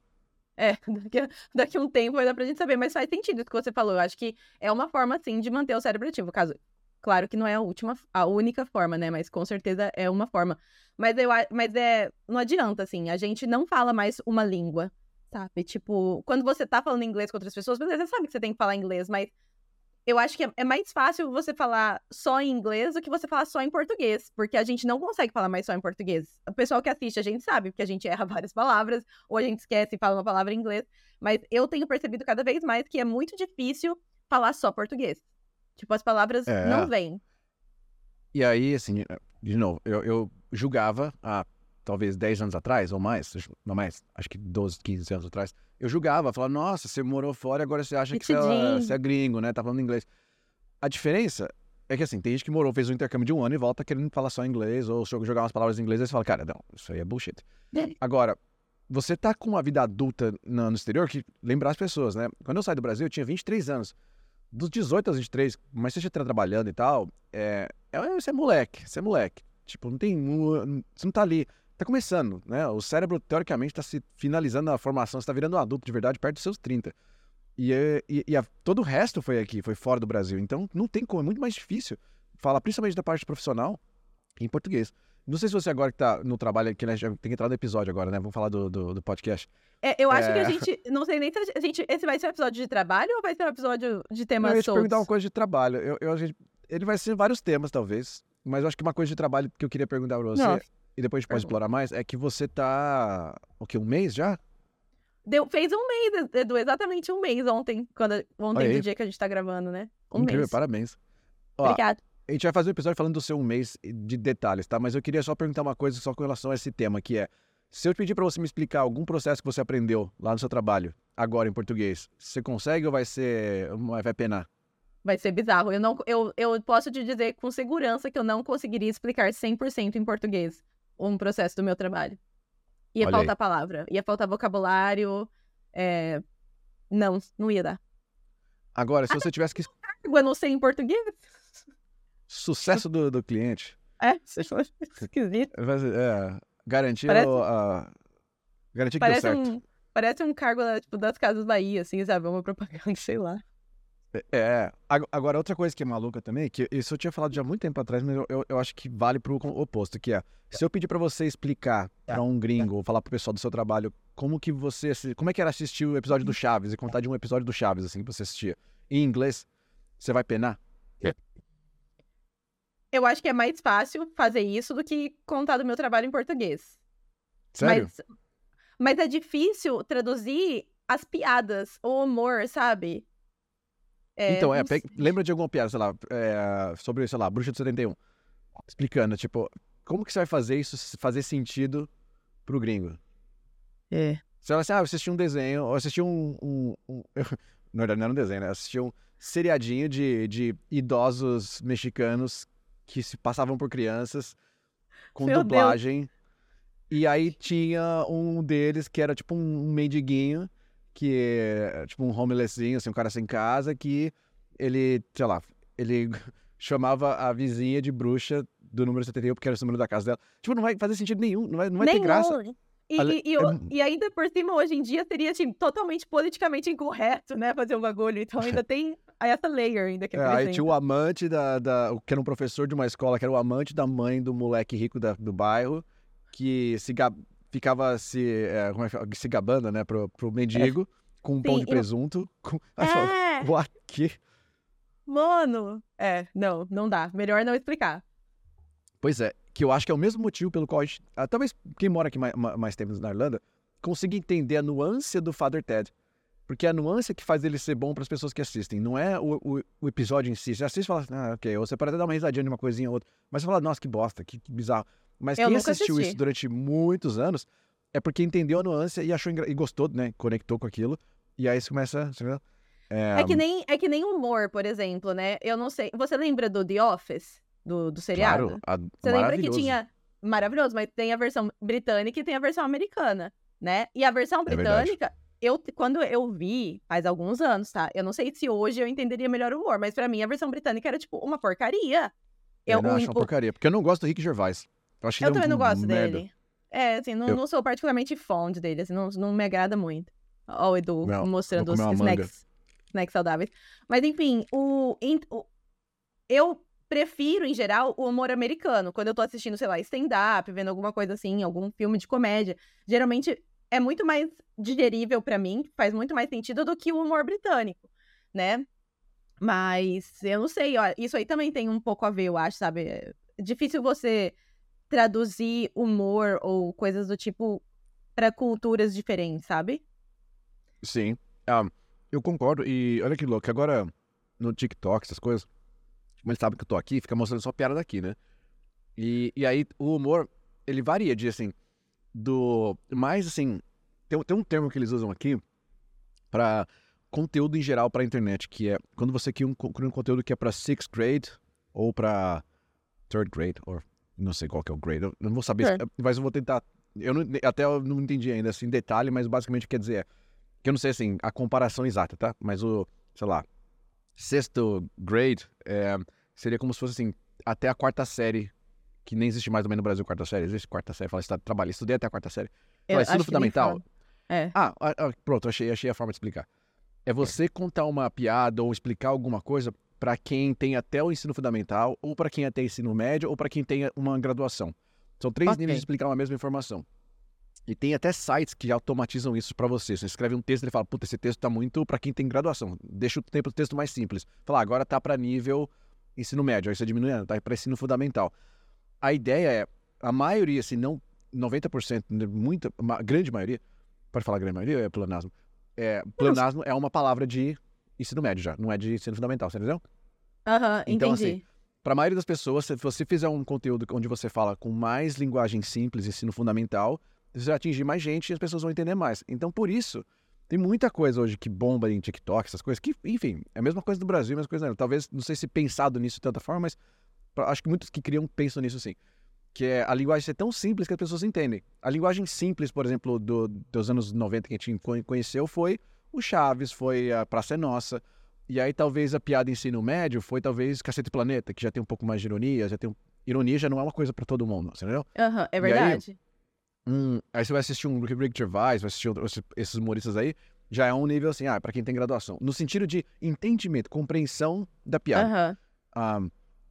É, daqui a, daqui um tempo vai dar pra gente saber, mas faz sentido o que você falou. Eu acho que é uma forma, assim, de manter o cérebro ativo. Caso, claro que não é a última, a única forma, né? Mas com certeza é uma forma. Mas eu, mas é, não adianta, assim, a gente não fala mais uma língua, sabe? Tipo, quando você tá falando inglês com outras pessoas, você sabe que você tem que falar inglês, mas eu acho que é, é mais fácil você falar só em inglês do que você falar só em português, porque a gente não consegue falar mais só em português. O pessoal que assiste, a gente sabe, porque a gente erra várias palavras, ou a gente esquece e fala uma palavra em inglês, mas eu tenho percebido cada vez mais que é muito difícil falar só português. Tipo, as palavras É. não vêm. E aí, assim, de novo, eu, eu julgava há talvez 10 anos atrás, ou mais, não mais, acho que 12, 15 anos atrás, eu julgava, falava, nossa, você morou fora e agora você acha que você é, é gringo, né? Tá falando inglês. A diferença é que, assim, tem gente que morou, fez um intercâmbio de um ano e volta querendo falar só inglês, ou jo- jogar umas palavras em inglês, aí você fala, cara, não, isso aí é bullshit. Agora, você tá com uma vida adulta no exterior, que lembrar as pessoas, né? Quando eu saí do Brasil, eu tinha 23 anos. Dos 18 aos 23, mas você já tá trabalhando e tal, é, é, você é moleque, você é moleque. Tipo, não tem. Você não tá ali. Tá começando, né? O cérebro, teoricamente, tá se finalizando a formação, você tá virando um adulto de verdade perto dos seus 30. E, é- e, e a- todo o resto foi aqui, foi fora do Brasil. Então não tem como, é muito mais difícil falar, principalmente da parte profissional, em português. Não sei se você agora que tá no trabalho aqui, né? já Tem que entrar no episódio agora, né? Vamos falar do, do, do podcast. É, eu acho que É. a gente. Não sei nem se a gente. Esse vai ser um episódio de trabalho ou vai ser um episódio de temas eu ia te perguntar uma coisa de trabalho. Eu, eu, gente- ele vai ser vários temas, talvez. Mas eu acho que uma coisa de trabalho que eu queria perguntar pra você, Nossa, e depois a gente pode explorar mais, é que você tá. O quê? Um mês já? Deu, fez um mês, Edu, exatamente um mês ontem, quando, ontem Olha aí. do dia que a gente tá gravando, né? Um Incrível, mês. parabéns. Ó, Obrigada. A gente vai fazer um episódio falando do seu um mês de detalhes, tá? Mas eu queria só perguntar uma coisa só com relação a esse tema, que é: se eu pedir pra você me explicar algum processo que você aprendeu lá no seu trabalho, agora em português, você consegue ou vai ser. vai penar? Vai ser bizarro. Eu, não, eu, eu posso te dizer com segurança que eu não conseguiria explicar 100% em português um processo do meu trabalho. Ia Olha aí. faltar palavra, ia faltar vocabulário. é, Não, não ia dar. Agora, se você tivesse que. Eu não sei em português? Sucesso do, do cliente. É, você achou esquisito. vai ser- É, garantir Parece- o- a. Garantir que deu certo. um, parece um cargo tipo, das Casas Bahia, assim, sabe? Uma propaganda, sei lá. É. Ag- Agora, outra coisa que é maluca também, que isso eu tinha falado já há muito tempo atrás, mas eu, eu, acho que vale pro oposto, que é, se eu pedir pra você explicar pra um gringo, ou falar pro pessoal do seu trabalho, como que você, como é que era assistir o episódio do Chaves, e contar de um episódio do Chaves, assim, que você assistia, em inglês, você vai penar? Eu acho que é mais fácil fazer isso do que contar do meu trabalho em português. Sério? Mas, mas é difícil traduzir as piadas, o humor, sabe? então, é, pe- sei. lembra de alguma piada, sei lá, é, sobre, sei lá, Bruxa de 71, explicando, tipo, como que você vai fazer isso fazer sentido pro gringo? É. Você fala assim, ah, eu assisti um desenho, eu assisti um. um, um- na verdade, não era um desenho, né? Eu assisti um seriadinho de, de idosos mexicanos que se passavam por crianças com Meu Deus. dublagem. E aí tinha um deles que era tipo um, mendiguinho, que é tipo um homelessinho, assim, um cara sem casa, que ele, sei lá, ele chamava a vizinha de bruxa do número 71, porque era o número da casa dela. Tipo, não vai fazer sentido nenhum, não vai, não vai ter Nenhum. graça. E, Ale- e, e, é e ainda por cima, hoje em dia, seria assim, totalmente politicamente incorreto, né? Fazer um bagulho. Então ainda tem essa layer ainda que É, aí tinha o amante da, da. o- Que era um professor de uma escola, que era o amante da mãe do moleque rico da- do bairro, que se ga- ficava se, é, é se gabando, né, pro, pro mendigo, com um pão Sim, de e- presunto. Com... Aí fala, É, what? Que? mano. É, não, não dá. Melhor não explicar. Pois é, que eu acho que é o mesmo motivo pelo qual a gente. ah, talvez quem mora aqui mais, mais tempo na Irlanda consiga entender a nuance do Father Ted. Porque é a nuance que faz ele ser bom para as pessoas que assistem. Não é o, o, o episódio em si. Você assiste e fala assim, ah, ok. Ou você pode até dar uma risadinha de uma coisinha ou outra. Mas você fala, nossa, que bosta, que, que bizarro. Mas Eu quem assistiu assisti. isso durante muitos anos é porque entendeu a nuance e achou e gostou, né? Conectou com aquilo. E aí você começa. É, É que nem, é que nem humor, por exemplo, né? Eu não sei. Você lembra do The Office? Do, do seriado? claro, a- Você lembra que tinha. Maravilhoso, mas tem a versão britânica e tem a versão americana, né? E a versão É britânica, eu, quando eu vi, faz alguns anos, tá? Eu não sei se hoje eu entenderia melhor o humor, mas pra mim a versão britânica era tipo uma porcaria. Eu, Eu, não acho uma porcaria. Porque eu não gosto do Rick Gervais. Eu, eu é um também não gosto merda. dele. É, assim, não, Eu- não sou particularmente fã dele, assim, não, não me agrada muito. Ó, o Edu Não, mostrando os manga. snacks, snacks saudáveis. Mas enfim, o, o- eu prefiro, em geral, o humor americano. Quando eu tô assistindo, sei lá, stand-up, vendo alguma coisa assim, algum filme de comédia. Geralmente é muito mais digerível pra mim, faz muito mais sentido do que o humor britânico, né? Mas eu não sei, ó, isso aí também tem um pouco a ver, eu acho, sabe? É difícil você traduzir humor ou coisas do tipo pra culturas diferentes, sabe? Sim. Ah, eu concordo. E olha que louco, agora no TikTok, essas coisas, como ele sabe que eu tô aqui, fica mostrando só piada daqui, né? E, e aí o humor, ele varia de assim, do mais assim, tem, um- tem um termo que eles usam aqui pra conteúdo em geral pra internet, que é quando você cria um, cria um conteúdo que é pra sixth grade ou pra third grade, ou não sei qual que é o grade, eu não vou saber, É. mas eu vou tentar, eu não, até eu não entendi ainda assim detalhe, mas basicamente quer dizer que eu não sei assim, a comparação exata, tá? Mas o, sei lá, sexto grade é, seria como se fosse assim, até a quarta série, que nem existe mais menos no Brasil quarta série, existe quarta série, fala, está trabalho, estudei até a quarta série. Fala, ensino fundamental. É. Ah, ah, pronto, achei, achei a forma de explicar. é você contar uma piada ou explicar alguma coisa para quem tem até o ensino fundamental, ou para quem até ensino médio, ou para quem tem uma graduação. São três Ok. níveis de explicar uma mesma informação. E tem até sites que automatizam isso para você. Você escreve um texto e ele fala: Puta, esse texto tá muito para quem tem graduação. Deixa o tempo do texto mais simples. Fala, "Ah, agora tá para nível ensino médio. Aí você diminui, ah, tá para ensino fundamental. A ideia é, a maioria, se não 90%, né, muita, uma grande maioria, pode falar grande maioria, é planasmo. É, planasmo é uma palavra de ensino médio já, não é de ensino fundamental, você entendeu? Aham, Então, entendi. assim, Para a maioria das pessoas, se você fizer um conteúdo onde você fala com mais linguagem simples, ensino fundamental, você vai atingir mais gente e as pessoas vão entender mais. Então, por isso, tem muita coisa hoje que bomba em TikTok, essas coisas, que, enfim, é a mesma coisa do Brasil, a mesma coisa. Não. Talvez, não sei se pensado nisso de tanta forma, mas acho que muitos que criam pensam nisso sim. Que é a linguagem ser tão simples que as pessoas entendem. A linguagem simples, por exemplo, do- dos anos 90 que a gente conhe- conheceu foi o Chaves, foi a Praça é Nossa. E aí talvez a piada ensino médio foi talvez Cacete Planeta, que já tem um pouco mais de ironia, já tem um... Ironia já não é uma coisa pra todo mundo, você entendeu? Aham, é aí- verdade. Hum, aí você vai assistir um Rick Gervais, vai assistir outros- esses humoristas aí, já é um nível assim, ah, pra quem tem graduação. No sentido de entendimento, compreensão da piada. Aham. Ah,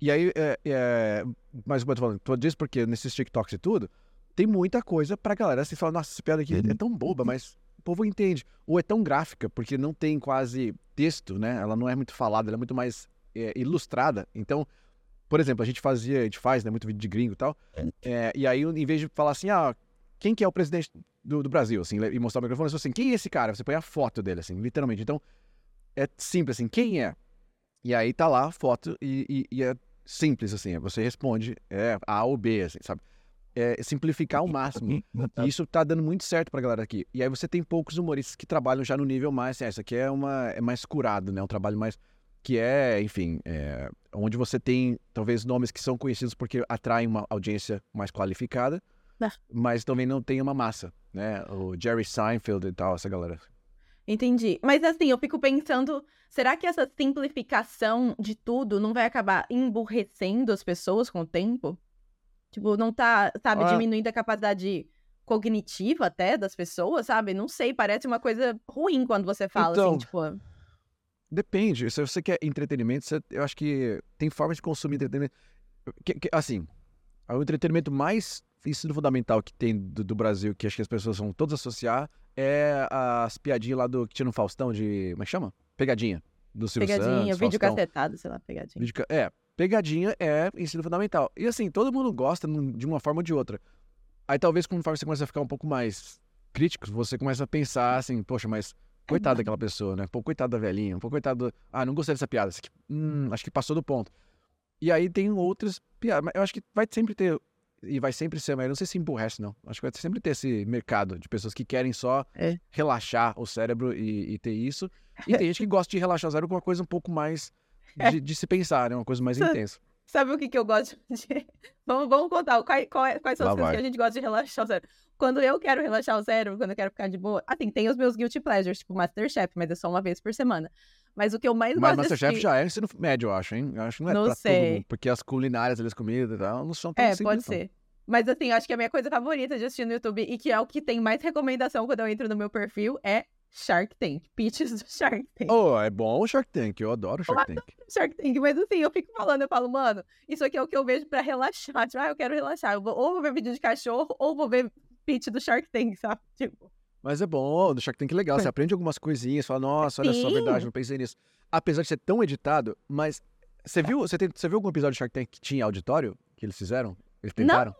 e aí, é, é, como eu tô falando, tô disso porque nesses TikToks e tudo, tem muita coisa pra galera assim, falar, nossa, essa piada aqui é tão boba, mas o povo entende. Ou é tão gráfica, porque não tem quase texto, né? Ela não é muito falada, ela é muito mais é, ilustrada. Então, por exemplo, a gente fazia, a gente faz, né, muito vídeo de gringo e tal, é, e aí, em vez de falar assim, ah, quem que é o presidente do, do Brasil, assim, e mostrar o microfone, você assim, quem é esse cara? Você põe a foto dele, assim, literalmente. Então, é simples, assim, quem é? E aí tá lá a foto e, e- e é simples, assim, você responde, é A ou B, assim, sabe? É simplificar ao máximo. E isso tá dando muito certo pra galera aqui. E aí você tem poucos humoristas que trabalham já no nível mais, assim, ah, isso aqui é, uma, é mais curado, né? Um trabalho mais, que é, enfim, é, onde você tem talvez nomes que são conhecidos porque atraem uma audiência mais qualificada, Ah. mas também não tem uma massa, né? O Jerry Seinfeld e tal, essa galera. Entendi. Mas assim, eu fico pensando, será que essa simplificação de tudo não vai acabar emburrecendo as pessoas com o tempo? Tipo, não tá, sabe, Ah. diminuindo a capacidade cognitiva até das pessoas, sabe? Não sei, parece uma coisa ruim quando você fala Então, assim, tipo, Depende. Se você quer entretenimento, você- eu acho que tem formas de consumir entretenimento. Que- que- assim, o entretenimento mais ensino fundamental que tem do, do Brasil, que acho que as pessoas vão todas associar, é as piadinhas lá do que tinha no Faustão de. Como é que chama? Pegadinha. Do Silvio pegadinha, Santos, vídeo Faustão. cacetado, sei lá, pegadinha. Vídeo É, pegadinha é ensino fundamental. E assim, todo mundo gosta de uma forma ou de outra. Aí talvez conforme você começa a ficar um pouco mais crítico, você começa a pensar assim, poxa, mas coitado daquela pessoa, né? Pô, coitado da velhinha, pô, coitado do... Ah, não gostei dessa piada. Hum, acho que passou do ponto. E aí tem outras piadas. Mas eu acho que vai sempre ter, e vai sempre ser, mas eu não sei se emburrece, não. Acho que vai sempre ter esse mercado de pessoas que querem só É. relaxar o cérebro e, e ter isso. E tem gente que gosta de relaxar o cérebro com uma coisa um pouco mais de, de se pensar, né? Uma coisa mais Sa- intensa. Sabe o que, que eu gosto de. Vamos, vamos contar quais, quais, quais são as coisas que a gente gosta de relaxar o cérebro. Quando eu quero relaxar o cérebro, quando eu quero ficar de boa. Assim, tem os meus guilty pleasures, tipo Masterchef, mas é só uma vez por semana. Mas o que eu mais Mas gosto de Masterchef assistir... já é ensino médio, eu acho, hein? Eu acho que não é Não pra todo sei. mundo. Porque as culinárias, as comidas e tal, não são tão É, simples, pode ser. Mas assim, eu acho que a minha coisa favorita de assistir no YouTube e que é o que tem mais recomendação quando eu entro no meu perfil é Shark Tank. Pitches do Shark Tank. Oh, é bom o Shark Tank, eu adoro o Shark Tank. Shark Tank, mas assim, eu fico falando, eu falo, mano, isso aqui é o que eu vejo pra relaxar. Tipo, ah, eu quero relaxar. Eu vou, ou vou ver vídeo de cachorro, ou vou ver pitch do Shark Tank, sabe? Tipo, Mas é bom, do Shark Tank é legal. Você aprende algumas coisinhas, fala, nossa, olha só, Sim. verdade, não pensei nisso. Apesar de ser tão editado, mas você viu, você, tem- você viu algum episódio do Shark Tank que tinha auditório que eles fizeram? Eles Não. tentaram?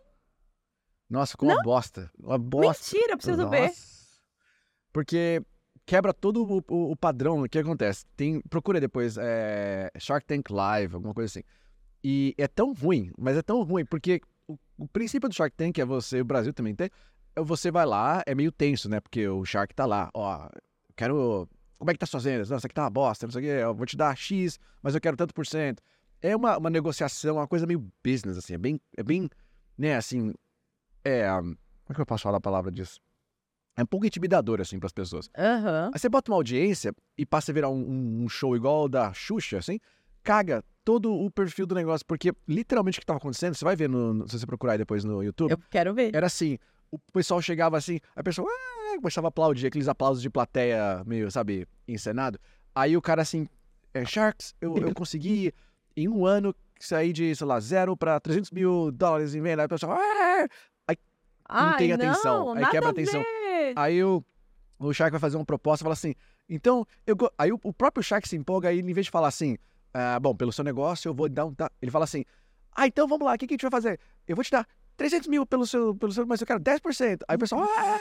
Nossa, ficou uma bosta. Uma bosta. mentira, preciso ver. Nossa. Porque quebra todo o, o- o padrão. O que acontece? Tem, procura depois é, Shark Tank Live, alguma coisa assim. E é tão ruim, mas é tão ruim, porque o, o princípio do Shark Tank é você, o Brasil também tem, é você vai lá, é meio tenso, né? Porque o Shark tá lá, ó, quero. Como é que tá suas vendas? Nossa, aqui tá uma bosta, não sei o quê, eu vou te dar X, mas eu quero tanto por cento. É uma, uma negociação, uma coisa meio business, assim, é bem, é bem, né, assim, é, como é que eu posso falar a palavra disso? É um pouco intimidador, assim, pras pessoas. Aham. Aí você bota uma audiência e passa a virar um, um- show igual o da Xuxa, assim, caga todo o perfil do negócio, porque literalmente o que tava acontecendo, você vai ver no, no- se você procurar aí depois no YouTube, Eu quero ver. era assim, o pessoal chegava assim, a pessoa, é, começava a aplaudir, aqueles aplausos de plateia meio, sabe, encenado. Aí o cara assim, é, Sharks, eu, eu consegui em um ano sair de, sei lá, zero pra 300 mil dólares em venda. Aí o pessoal, ah! aí não tem atenção, aí quebra a atenção. Aí o, o Shark vai fazer uma proposta e fala assim, então, eu, aí o, o próprio Shark se empolga aí, em vez de falar assim, ah, bom, pelo seu negócio eu vou dar um... Ele fala assim, ah, então vamos lá, o que, que a gente vai fazer? Eu vou te dar 300 mil pelo seu, pelo seu, mas eu quero 10%. Aí o pessoal, ah!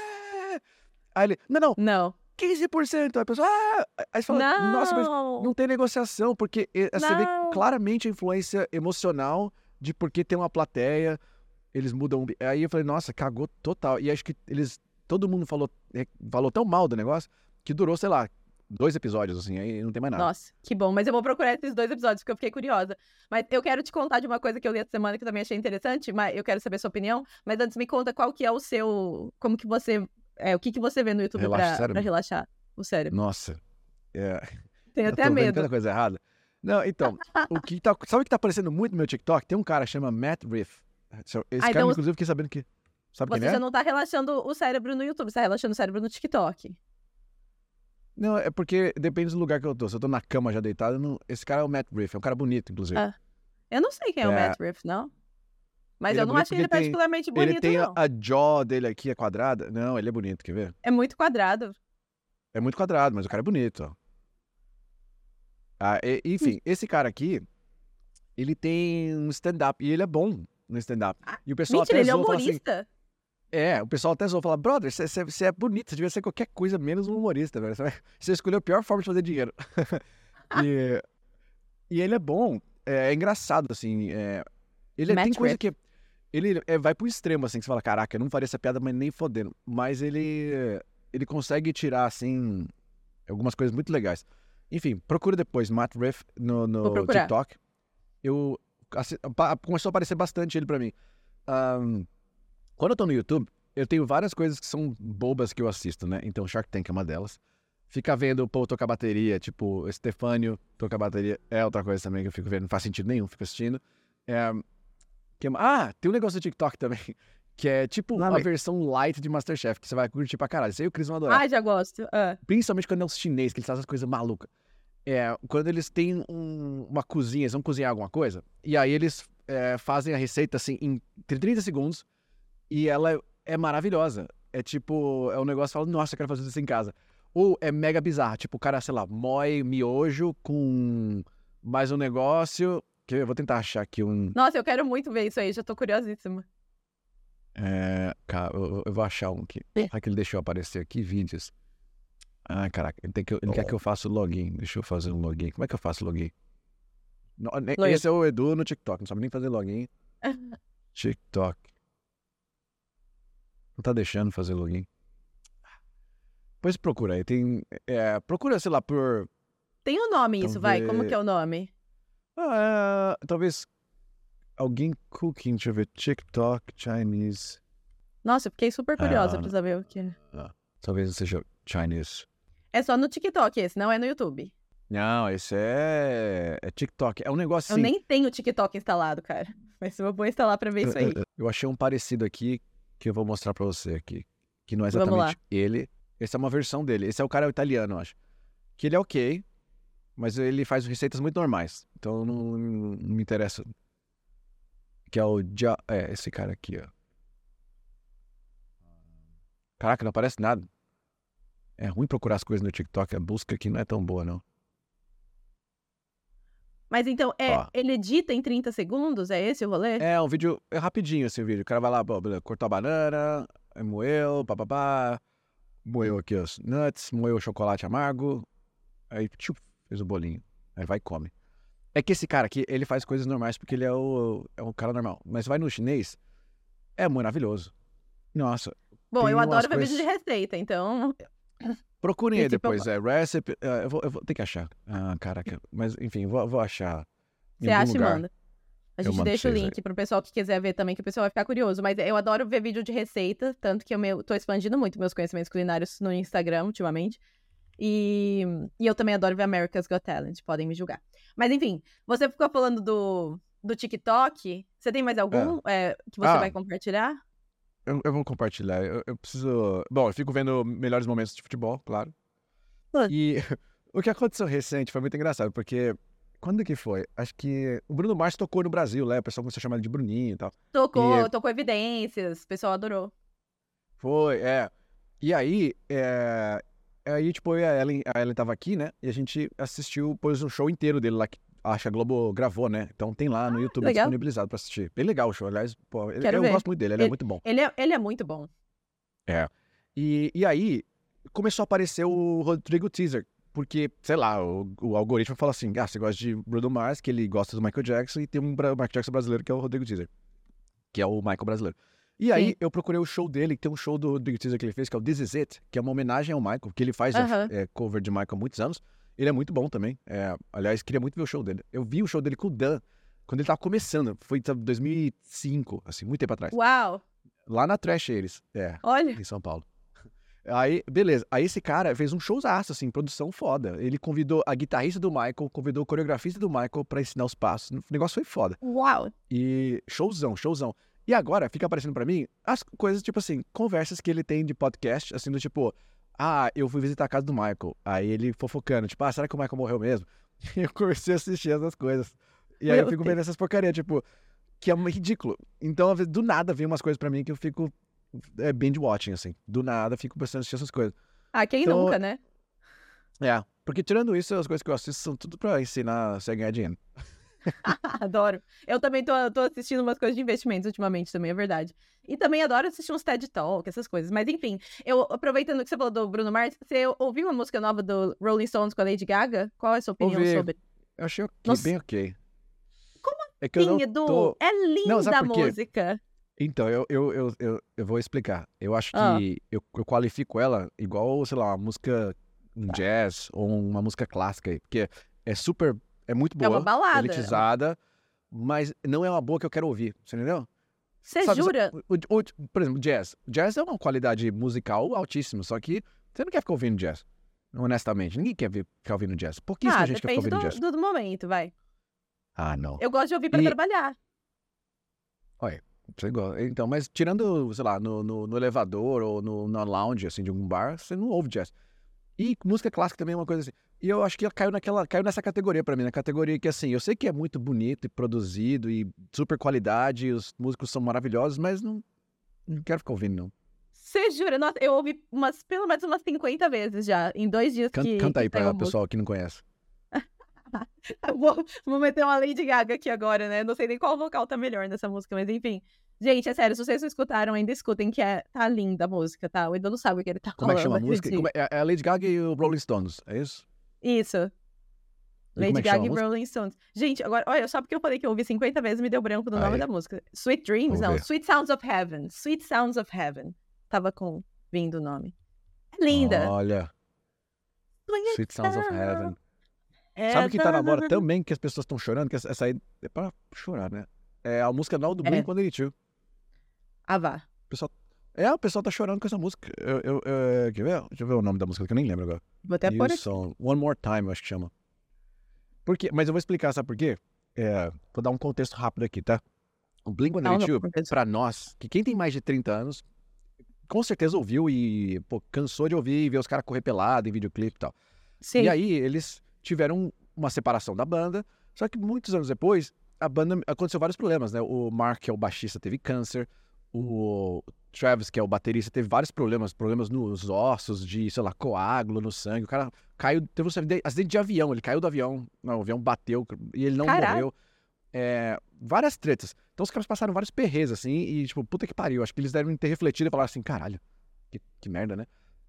Aí ele, não, não. Não. 15%. Aí a pessoa, ah! Aí você fala, não. nossa, mas não tem negociação, porque você vê claramente a influência emocional de porque tem uma plateia, eles mudam. Aí eu falei, nossa, cagou total. E acho que eles, todo mundo falou, é, falou tão mal do negócio que durou, sei lá, dois episódios, assim, aí não tem mais nada. Nossa, que bom. Mas eu vou procurar esses dois episódios, porque eu fiquei curiosa. Mas eu quero te contar de uma coisa que eu li essa semana que eu também achei interessante, mas eu quero saber a sua opinião. Mas antes, me conta qual que é o seu... Como que você... É, o que, que você vê no YouTube Relaxa, pra, pra, relaxar o cérebro? Nossa. É... Tenho até medo. tanta coisa errada. Não, então, o que tá... Sabe o que tá aparecendo muito no meu TikTok? Tem um cara que chama Matt Riff. Esse ah, cara, então... inclusive, fiquei sabendo que... Sabe você é? já não tá relaxando o cérebro no YouTube, você tá relaxando o cérebro no TikTok. Não, é porque depende do lugar que eu tô. Se eu tô na cama já deitado, não... esse cara é o Matt Riff, é um cara bonito, inclusive. Ah. Eu não sei quem é, é, o Matt Riff, não. Mas ele eu é não achei ele tem... particularmente bonito, Ele tem não. a jaw dele aqui, é quadrada. Não, ele é bonito, quer ver? É muito quadrado. É muito quadrado, mas o cara é bonito, ó. Ah, e, enfim, hum. esse cara aqui, ele tem um stand-up e ele é bom no stand-up. Ah, e o pessoal mentira, até ele é assim, humorista? Assim, é, o pessoal até zoou, fala, brother, você é bonito, você devia ser qualquer coisa menos um humorista, velho. Você escolheu a pior forma de fazer dinheiro. e, e, ele é bom, é, é engraçado, assim. É, ele Matt tem coisa Rip. que. Ele é, vai pro extremo, assim, que você fala, caraca, eu não faria essa piada, mas nem fodendo. Mas ele. Ele consegue tirar, assim, algumas coisas muito legais. Enfim, procura depois Matt Riff no, no TikTok. Eu. Assim, começou a aparecer bastante ele pra mim. Um, quando eu tô no YouTube, eu tenho várias coisas que são bobas que eu assisto, né? Então Shark Tank é uma delas. Ficar vendo o Paul tocar bateria, tipo, Stefânio tocar bateria é outra coisa também que eu fico vendo, não faz sentido nenhum, fico assistindo. É... Que... Ah, tem um negócio do TikTok também, que é tipo a versão light de Masterchef, que você vai curtir pra caralho. Isso aí o Cris vão adorar. Ah, já gosto. Uh. Principalmente quando é os chinês, que eles fazem as coisas malucas. É, quando eles têm um, uma cozinha, eles vão cozinhar alguma coisa, e aí eles é, fazem a receita assim em 30 segundos, e ela é, é maravilhosa. É tipo, é um negócio que fala, nossa, eu quero fazer isso em casa. Ou é mega bizarro, tipo, o cara, sei lá, moe miojo com mais um negócio. Que eu vou tentar achar aqui um. Nossa, eu quero muito ver isso aí, já tô curiosíssima. É, cara, eu, eu vou achar um aqui. Será que ele deixou aparecer aqui vídeos? Ah, caraca, ele, tem que, ele quer que eu faça o login. Deixa eu fazer um login. Como é que eu faço login? Não, esse é o Edu no TikTok, não sabe nem fazer login. TikTok. Não tá deixando fazer login. Pois procura aí. Tem. É, procura, sei lá, por. Tem um nome isso, vai. Como que é o nome? Ah, é, talvez. Alguém cooking, deixa eu ver. TikTok, Chinese. Nossa, eu fiquei super curiosa ah, pra saber o que é. Ah, talvez seja Chinese. É só no TikTok esse, não é no YouTube. Não, esse é, é TikTok. É um negócio assim. Eu nem tenho TikTok instalado, cara. Mas eu vou instalar pra ver isso aí. Eu achei um parecido aqui que eu vou mostrar para você aqui. Que não é exatamente ele. Essa é uma versão dele. Esse é o cara italiano, eu acho. Que ele é ok, mas ele faz receitas muito normais. Então não, não me interessa. Que é o. Dia... É, esse cara aqui, ó. Caraca, não aparece nada. É ruim procurar as coisas no TikTok. A busca aqui não é tão boa, não. Mas então, é, ele edita em 30 segundos? É esse o rolê? É, um vídeo é rapidinho esse vídeo. O cara vai lá, cortou a banana, moeu, papapá, moeu aqui os nuts, moeu o chocolate amargo, aí tchum, fez o bolinho. Aí vai e come. É que esse cara aqui, ele faz coisas normais porque ele é o, é um cara normal. Mas vai no chinês, é maravilhoso. Nossa. Bom, eu adoro ver coisas... vídeo de receita, então. Procurem aí depois, é recipe. Uh, eu, vou, eu vou ter que achar. Ah, caraca. Mas, enfim, vou, vou achar. Você acha lugar. e manda. A gente deixa o link para o pessoal que quiser ver também, que o pessoal vai ficar curioso. Mas eu adoro ver vídeo de receita, tanto que eu me, tô expandindo muito meus conhecimentos culinários no Instagram ultimamente. E, e eu também adoro ver America's Got Talent, podem me julgar. Mas enfim, você ficou falando do, do TikTok. Você tem mais algum é. É, que você ah. vai compartilhar? Eu, eu vou compartilhar. Eu, eu preciso. Bom, eu fico vendo melhores momentos de futebol, claro. Ah. E o que aconteceu recente foi muito engraçado, porque. Quando que foi? Acho que o Bruno Mars tocou no Brasil, né? O pessoal começou a chamar ele de Bruninho e tal. Tocou, E- tocou evidências, o pessoal adorou. Foi, é. E aí, é... aí tipo, eu e a Ellen, a Ellen tava aqui, né? E a gente assistiu, pôs um show inteiro dele lá acho que a Globo gravou, né? Então tem lá no YouTube Ah, legal. disponibilizado pra assistir. Bem legal o show, aliás, pô, ele- eu ver. gosto muito dele, ele é Ele- muito bom. Ele é, ele é muito bom. E, e aí começou a aparecer o Rodrigo Teaser, porque, sei lá, o, o algoritmo fala assim: ah, você gosta de Bruno Mars, que ele gosta do Michael Jackson, e tem um Michael Jackson brasileiro que é o Rodrigo Teaser, que é o Michael brasileiro. E aí Sim. eu procurei o show dele, que tem um show do Rodrigo Teaser que ele fez, que é o This Is It, que é uma homenagem ao Michael, que ele faz já, Aham. é, cover de Michael há muitos anos. Ele é muito bom também. É, aliás, queria muito ver o show dele. Eu vi o show dele com o Dan, quando ele tava começando. Foi em 2005, assim, muito tempo atrás. Uau! Lá na Trash eles. É, Olha, em São Paulo. Aí, beleza. Aí esse cara fez um showzaço, assim, produção foda. Ele convidou a guitarrista do Michael, convidou o coreografista do Michael pra ensinar os passos. O negócio foi foda. uau! E showzão, showzão. E agora fica aparecendo pra mim as coisas, tipo assim, conversas que ele tem de podcast, assim, do tipo, ah, eu fui visitar a casa do Michael. Aí ele fofocando, tipo, ah, será que o Michael morreu mesmo? E eu comecei a assistir essas coisas. E aí eu Meu fico Deus. vendo essas porcarias, tipo, que é ridículo. Então, do nada vem umas coisas pra mim que eu fico é, binge watching, assim. Do nada fico pensando em assistir essas coisas. Ah, quem Então- nunca, né? É, porque tirando isso, as coisas que eu assisto são tudo pra ensinar você a ganhar dinheiro. Adoro. Eu também tô, tô assistindo umas coisas de investimentos ultimamente também, é verdade. E também adoro assistir uns TED Talk, essas coisas. Mas enfim, eu aproveitando que você falou do Bruno Mars, você ouviu uma música nova do Rolling Stones com a Lady Gaga? Qual é a sua opinião Ouvi. sobre? Eu achei ok, Nossa. bem ok. Como É que eu não Sim, Edu, tô... é linda sabe a música. Então, eu, eu, eu, eu, eu vou explicar. Eu acho que Ah. eu, eu qualifico ela igual, sei lá, uma música, um jazz ou uma música clássica aí. Porque é super, é muito É boa, uma balada. elitizada, mas não é uma boa que eu quero ouvir, você entendeu? Você jura? O- o- o- por exemplo, jazz. Jazz é uma qualidade musical altíssima, só que você não quer ficar ouvindo jazz. Honestamente, ninguém quer ficar ouvindo jazz. Pouquíssima Ah, gente quer ficar ouvindo do, jazz. do, do momento, vai. Ah, não. Eu gosto de ouvir pra E- trabalhar. Você gosta. Então, mas tirando, sei lá, no, no, no elevador ou no, na lounge, assim, de algum bar, você não ouve jazz. E música clássica também é uma coisa assim. E eu acho que caiu, naquela, caiu nessa categoria pra mim, na categoria que, assim, eu sei que é muito bonito e produzido e super qualidade, os músicos são maravilhosos, mas não, não quero ficar ouvindo, não. Você jura? Nossa, eu ouvi umas, pelo menos umas 50 vezes já, em dois dias Can- que canta aí que saiu pra a música. pessoal que não conhece. Vou, vou meter uma Lady Gaga aqui agora, né? Não sei nem qual vocal tá melhor nessa música, mas enfim. Gente, é sério, se vocês não escutaram ainda, escutem que é, tá linda a música, tá? O Edu não sabe o que ele tá Como é que falando. chama a música? Como é, é a Lady Gaga e o Rolling Stones, é isso? Isso. E Lady como é que chama Gaga e? Rolling Stones. Gente, agora, olha, só porque eu falei que eu ouvi 50 vezes, me deu branco no nome Aí. da música. Sweet Dreams, Vamos não. ver. Sweet Sounds of Heaven. Sweet Sounds of Heaven. Tava com vindo o nome. É linda. Olha, Sweet Sounds of Heaven. Sabe quem tá na moda também, que as pessoas estão chorando? Que essa aí é pra chorar, né? É a música nova do É. Blink-182. Ah, vá. É, o pessoal tá chorando com essa música. Eu, eu, eu- quer ver? Deixa eu ver o nome da música, que eu nem lembro agora. Vou até pôr aqui. One More Time, eu acho que chama. Por quê? Mas eu vou explicar, sabe por quê? É, vou dar um contexto rápido aqui, tá? O Não, não, Blink-182, por favor. pra nós, que quem tem mais de 30 anos, com certeza ouviu e pô, cansou de ouvir e ver os caras correr pelado em videoclipe e tal. Sim. E aí eles tiveram uma separação da banda, só que muitos anos depois, a banda aconteceu vários problemas, né? O Mark, que é o baixista, teve câncer, o Travis, que é o baterista, teve vários problemas, problemas nos ossos, de, sei lá, coágulo no sangue. O cara caiu, teve um acidente de avião, ele caiu do avião, não, o avião bateu e ele não Caralho. morreu. É, várias tretas. Então os caras passaram vários perrês, assim, e tipo, puta que pariu. Acho que eles devem ter refletido e falar assim, caralho, que, que merda, né?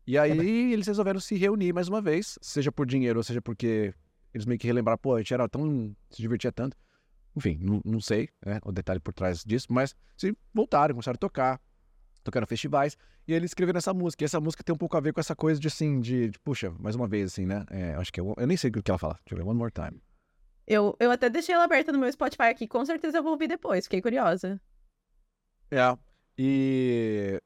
E aí eles resolveram se reunir mais uma vez, seja por dinheiro ou seja porque eles meio que relembraram, pô, a gente era tão. se divertia tanto. Enfim, não, não sei né, o detalhe por trás disso, mas se voltaram, começaram a tocar, tocaram festivais, e eles escreveram essa música. E essa música tem um pouco a ver com essa coisa de assim, de, de, puxa, mais uma vez, assim, né? É, acho que é, eu nem sei o que ela fala. Deixa eu ver, One More Time. Eu, eu até deixei ela aberta no meu Spotify aqui. Com certeza eu vou ouvir depois. Fiquei curiosa. É. E.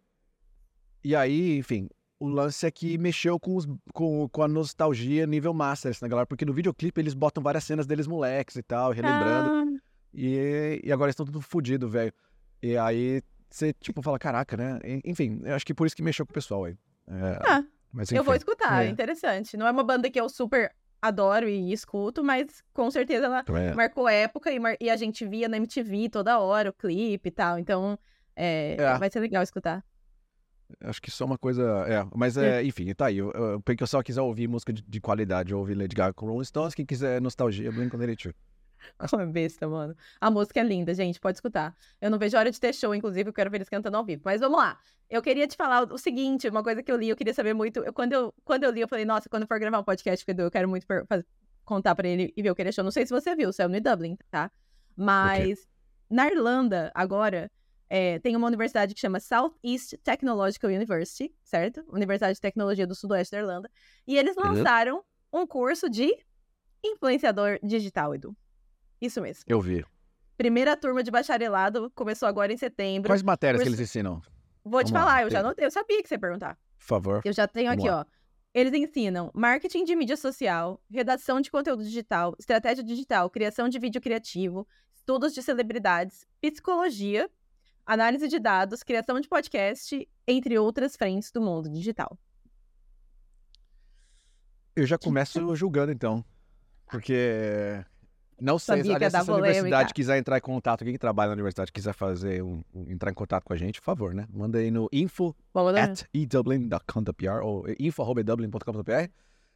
E aí, enfim, o lance é que mexeu com, os, com, com a nostalgia nível Masters, né, galera? Porque no videoclipe eles botam várias cenas deles moleques e tal, relembrando. Ah, E, e agora estão tudo fudido, velho. E aí você, tipo, fala, caraca, né? En- Enfim, eu acho que por isso que mexeu com o pessoal aí. É, Ah, mas eu vou enfim, escutar, é é. interessante. Não é uma banda que eu super adoro e escuto, mas com certeza ela é. marcou época e, mar- e a gente via na MTV toda hora o clipe e tal. Então, é, É. vai ser legal escutar. Acho que só uma coisa. É, mas é, enfim, tá aí. Eu, eu, só quiser ouvir música de, de qualidade, ouvir Lady Gaga com Rolling Stones. Quem quiser nostalgia, Blink-182. Como é besta, mano. A música é linda, gente, pode escutar. Eu não vejo a hora de ter show, inclusive, eu quero ver eles cantando ao vivo. Mas vamos lá. Eu queria te falar o seguinte, uma coisa que eu li, eu queria saber muito. Eu, quando, eu, quando eu li, eu falei, nossa, quando for gravar um podcast com o Edu, eu quero muito contar pra ele e ver o que ele achou. Não sei se você viu, saiu no Dublin, tá? Mas na Irlanda, agora, é, tem uma universidade que chama Southeast Technological University, certo? Universidade de Tecnologia do Sudoeste da Irlanda. E eles Beleza. lançaram um curso de influenciador digital, Edu. Isso mesmo. Eu vi. Primeira turma de bacharelado começou agora em setembro. Quais matérias que eles ensinam? Vou te Vamos lá, falar, eu já anotei, eu sabia que você ia perguntar. Por favor. Eu já tenho Vamos aqui, lá. ó. Eles ensinam marketing de mídia social, redação de conteúdo digital, estratégia digital, criação de vídeo criativo, estudos de celebridades, psicologia, análise de dados, criação de podcast, entre outras frentes do mundo digital. Eu já começo julgando, então. Porque. Não sei, aliás, se essa universidade quiser entrar em contato, quem trabalha na universidade quiser fazer um, um- entrar em contato com a gente, por favor, né? Manda aí no info at edublin.com.br ou info.edublin.com.br.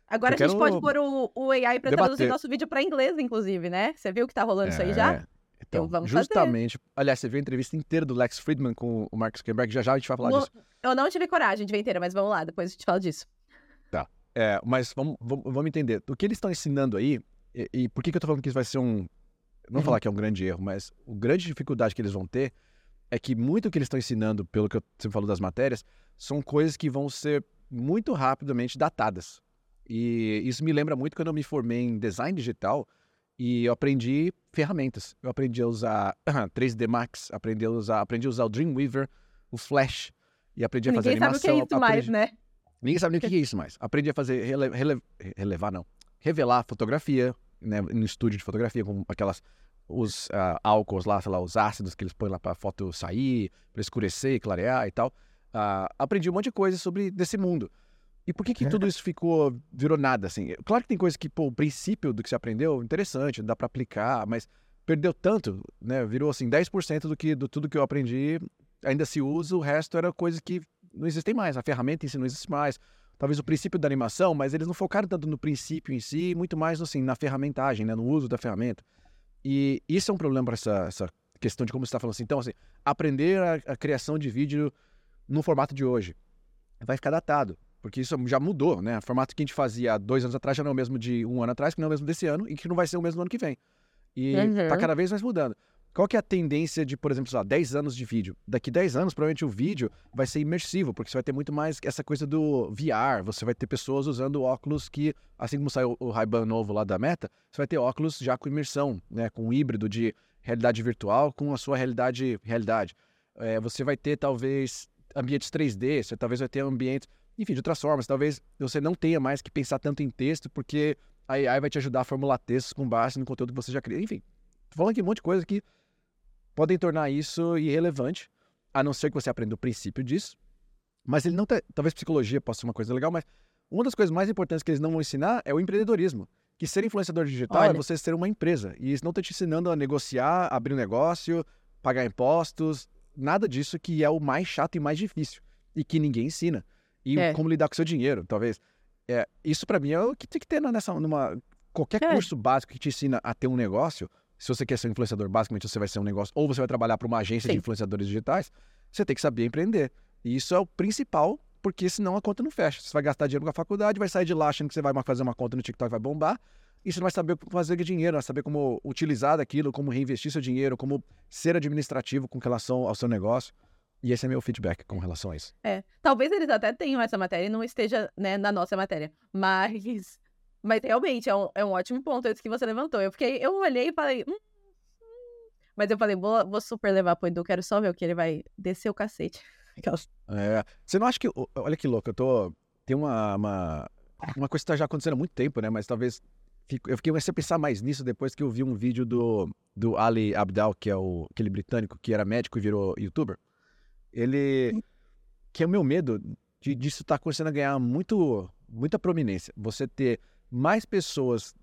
Agora a gente pode quero pôr o, o AI debater. traduzir nosso vídeo pra inglês, inclusive, né? Você viu que tá rolando isso aí já? É, Então, vamos fazer. justamente. Aliás, você viu a entrevista inteira do Lex Friedman com o Mark Zuckerberg, já já a gente vai falar disso. Eu não tive coragem de ver inteira, mas vamos lá, depois a gente fala disso. É, mas vamos, vamos, vamos entender. O que eles estão ensinando aí, e, e por que, que eu tô falando que isso vai ser um. Não vou falar que é um grande erro, mas a grande dificuldade que eles vão ter é que muito que eles estão ensinando, pelo que eu- você falou das matérias, são coisas que vão ser muito rapidamente datadas. E isso me lembra muito quando eu me formei em design digital e eu aprendi ferramentas. Eu aprendi a usar 3D Max, aprendi a usar, aprendi a usar o Dreamweaver, o Flash, e aprendi a fazer Ninguém sabe o que é animação. isso mais, aprendi- né? Ninguém sabe nem o que é isso mais. Aprendi a fazer, rele- rele- relevar não, revelar fotografia, né, no estúdio de fotografia, com aquelas, os ah, álcools lá, sei lá, os ácidos que eles põem lá pra foto sair, pra escurecer clarear e tal. Ah, aprendi um monte de coisa sobre desse mundo. E por que que tudo isso ficou, virou nada, assim? Claro que tem coisa que, pô, o princípio do que você aprendeu, interessante, dá pra aplicar, mas perdeu tanto, né? Virou, assim, 10% do que, do tudo que eu aprendi ainda se usa, o resto era coisa que não existem mais. A ferramenta em si não existe mais. Talvez o princípio da animação, mas eles não focaram tanto no princípio em si, muito mais assim, na ferramentagem, né? no uso da ferramenta. E isso é um problema para essa, essa questão de como você está falando assim. Então, assim, aprender a, a criação de vídeo no formato de hoje vai ficar datado. Porque isso já mudou, né? O formato que a gente fazia há dois anos atrás já não é o mesmo de um ano atrás, que não é o mesmo desse ano e que não vai ser o mesmo no ano que vem. E Uhum. tá cada vez mais mudando. Qual que é a tendência de, por exemplo, sei lá, 10 anos de vídeo? Daqui 10 anos, provavelmente o vídeo vai ser imersivo, porque você vai ter muito mais essa coisa do VR. Você vai ter pessoas usando óculos que, assim como saiu o Ray-Ban novo lá da Meta, você vai ter óculos já com imersão, né? Com um híbrido de realidade virtual com a sua realidade realidade. É, você vai ter, talvez, ambientes 3D, você talvez vai ter ambientes, enfim, de outras formas. Talvez você não tenha mais que pensar tanto em texto, porque a AI vai te ajudar a formular textos com base no conteúdo que você já cria. Enfim, tô falando aqui um monte de coisa que podem tornar isso irrelevante, a não ser que você aprenda o princípio disso. Mas ele não tá, talvez psicologia possa ser uma coisa legal, mas uma das coisas mais importantes que eles não vão ensinar é o empreendedorismo. Que ser influenciador digital é Olha. você ser uma empresa. E eles não estão te ensinando a negociar, abrir um negócio, pagar impostos, nada disso que é o mais chato e mais difícil. E que ninguém ensina. E É. como lidar com seu dinheiro, talvez. É, isso para mim é o que tem que ter nessa numa qualquer É. curso básico que te ensina a ter um negócio. Se você quer ser um influenciador, basicamente você vai ser um negócio ou você vai trabalhar para uma agência de Sim. influenciadores digitais, você tem que saber empreender. E isso é o principal, porque senão a conta não fecha. Você vai gastar dinheiro com a faculdade, vai sair de lá achando que você vai fazer uma conta no TikTok vai bombar, e você não vai saber fazer dinheiro, não vai saber como utilizar daquilo, como reinvestir seu dinheiro, como ser administrativo com relação ao seu negócio. E esse é meu feedback com relação a isso. É. Talvez eles até tenham essa matéria e não esteja né, na nossa matéria. Mas. Mas realmente é um, é um ótimo ponto esse que você levantou. Eu fiquei, eu olhei e falei. "Hum, hum." Mas eu falei, vou, vou super levar pro Edu, quero só ver o que ele vai descer o cacete. Aquelas- É, você não acha que. Olha que louco, eu tô. Tem uma. Uma, uma coisa que tá já acontecendo há muito tempo, né? Mas talvez. fico- Eu fiquei comecei a pensar mais nisso depois que eu vi um vídeo do, do Ali Abdal, que é o, aquele britânico que era médico e virou youtuber. Ele. Que é o meu medo de, disso estar tá começando a ganhar muito, muita prominência. Você ter mais pessoas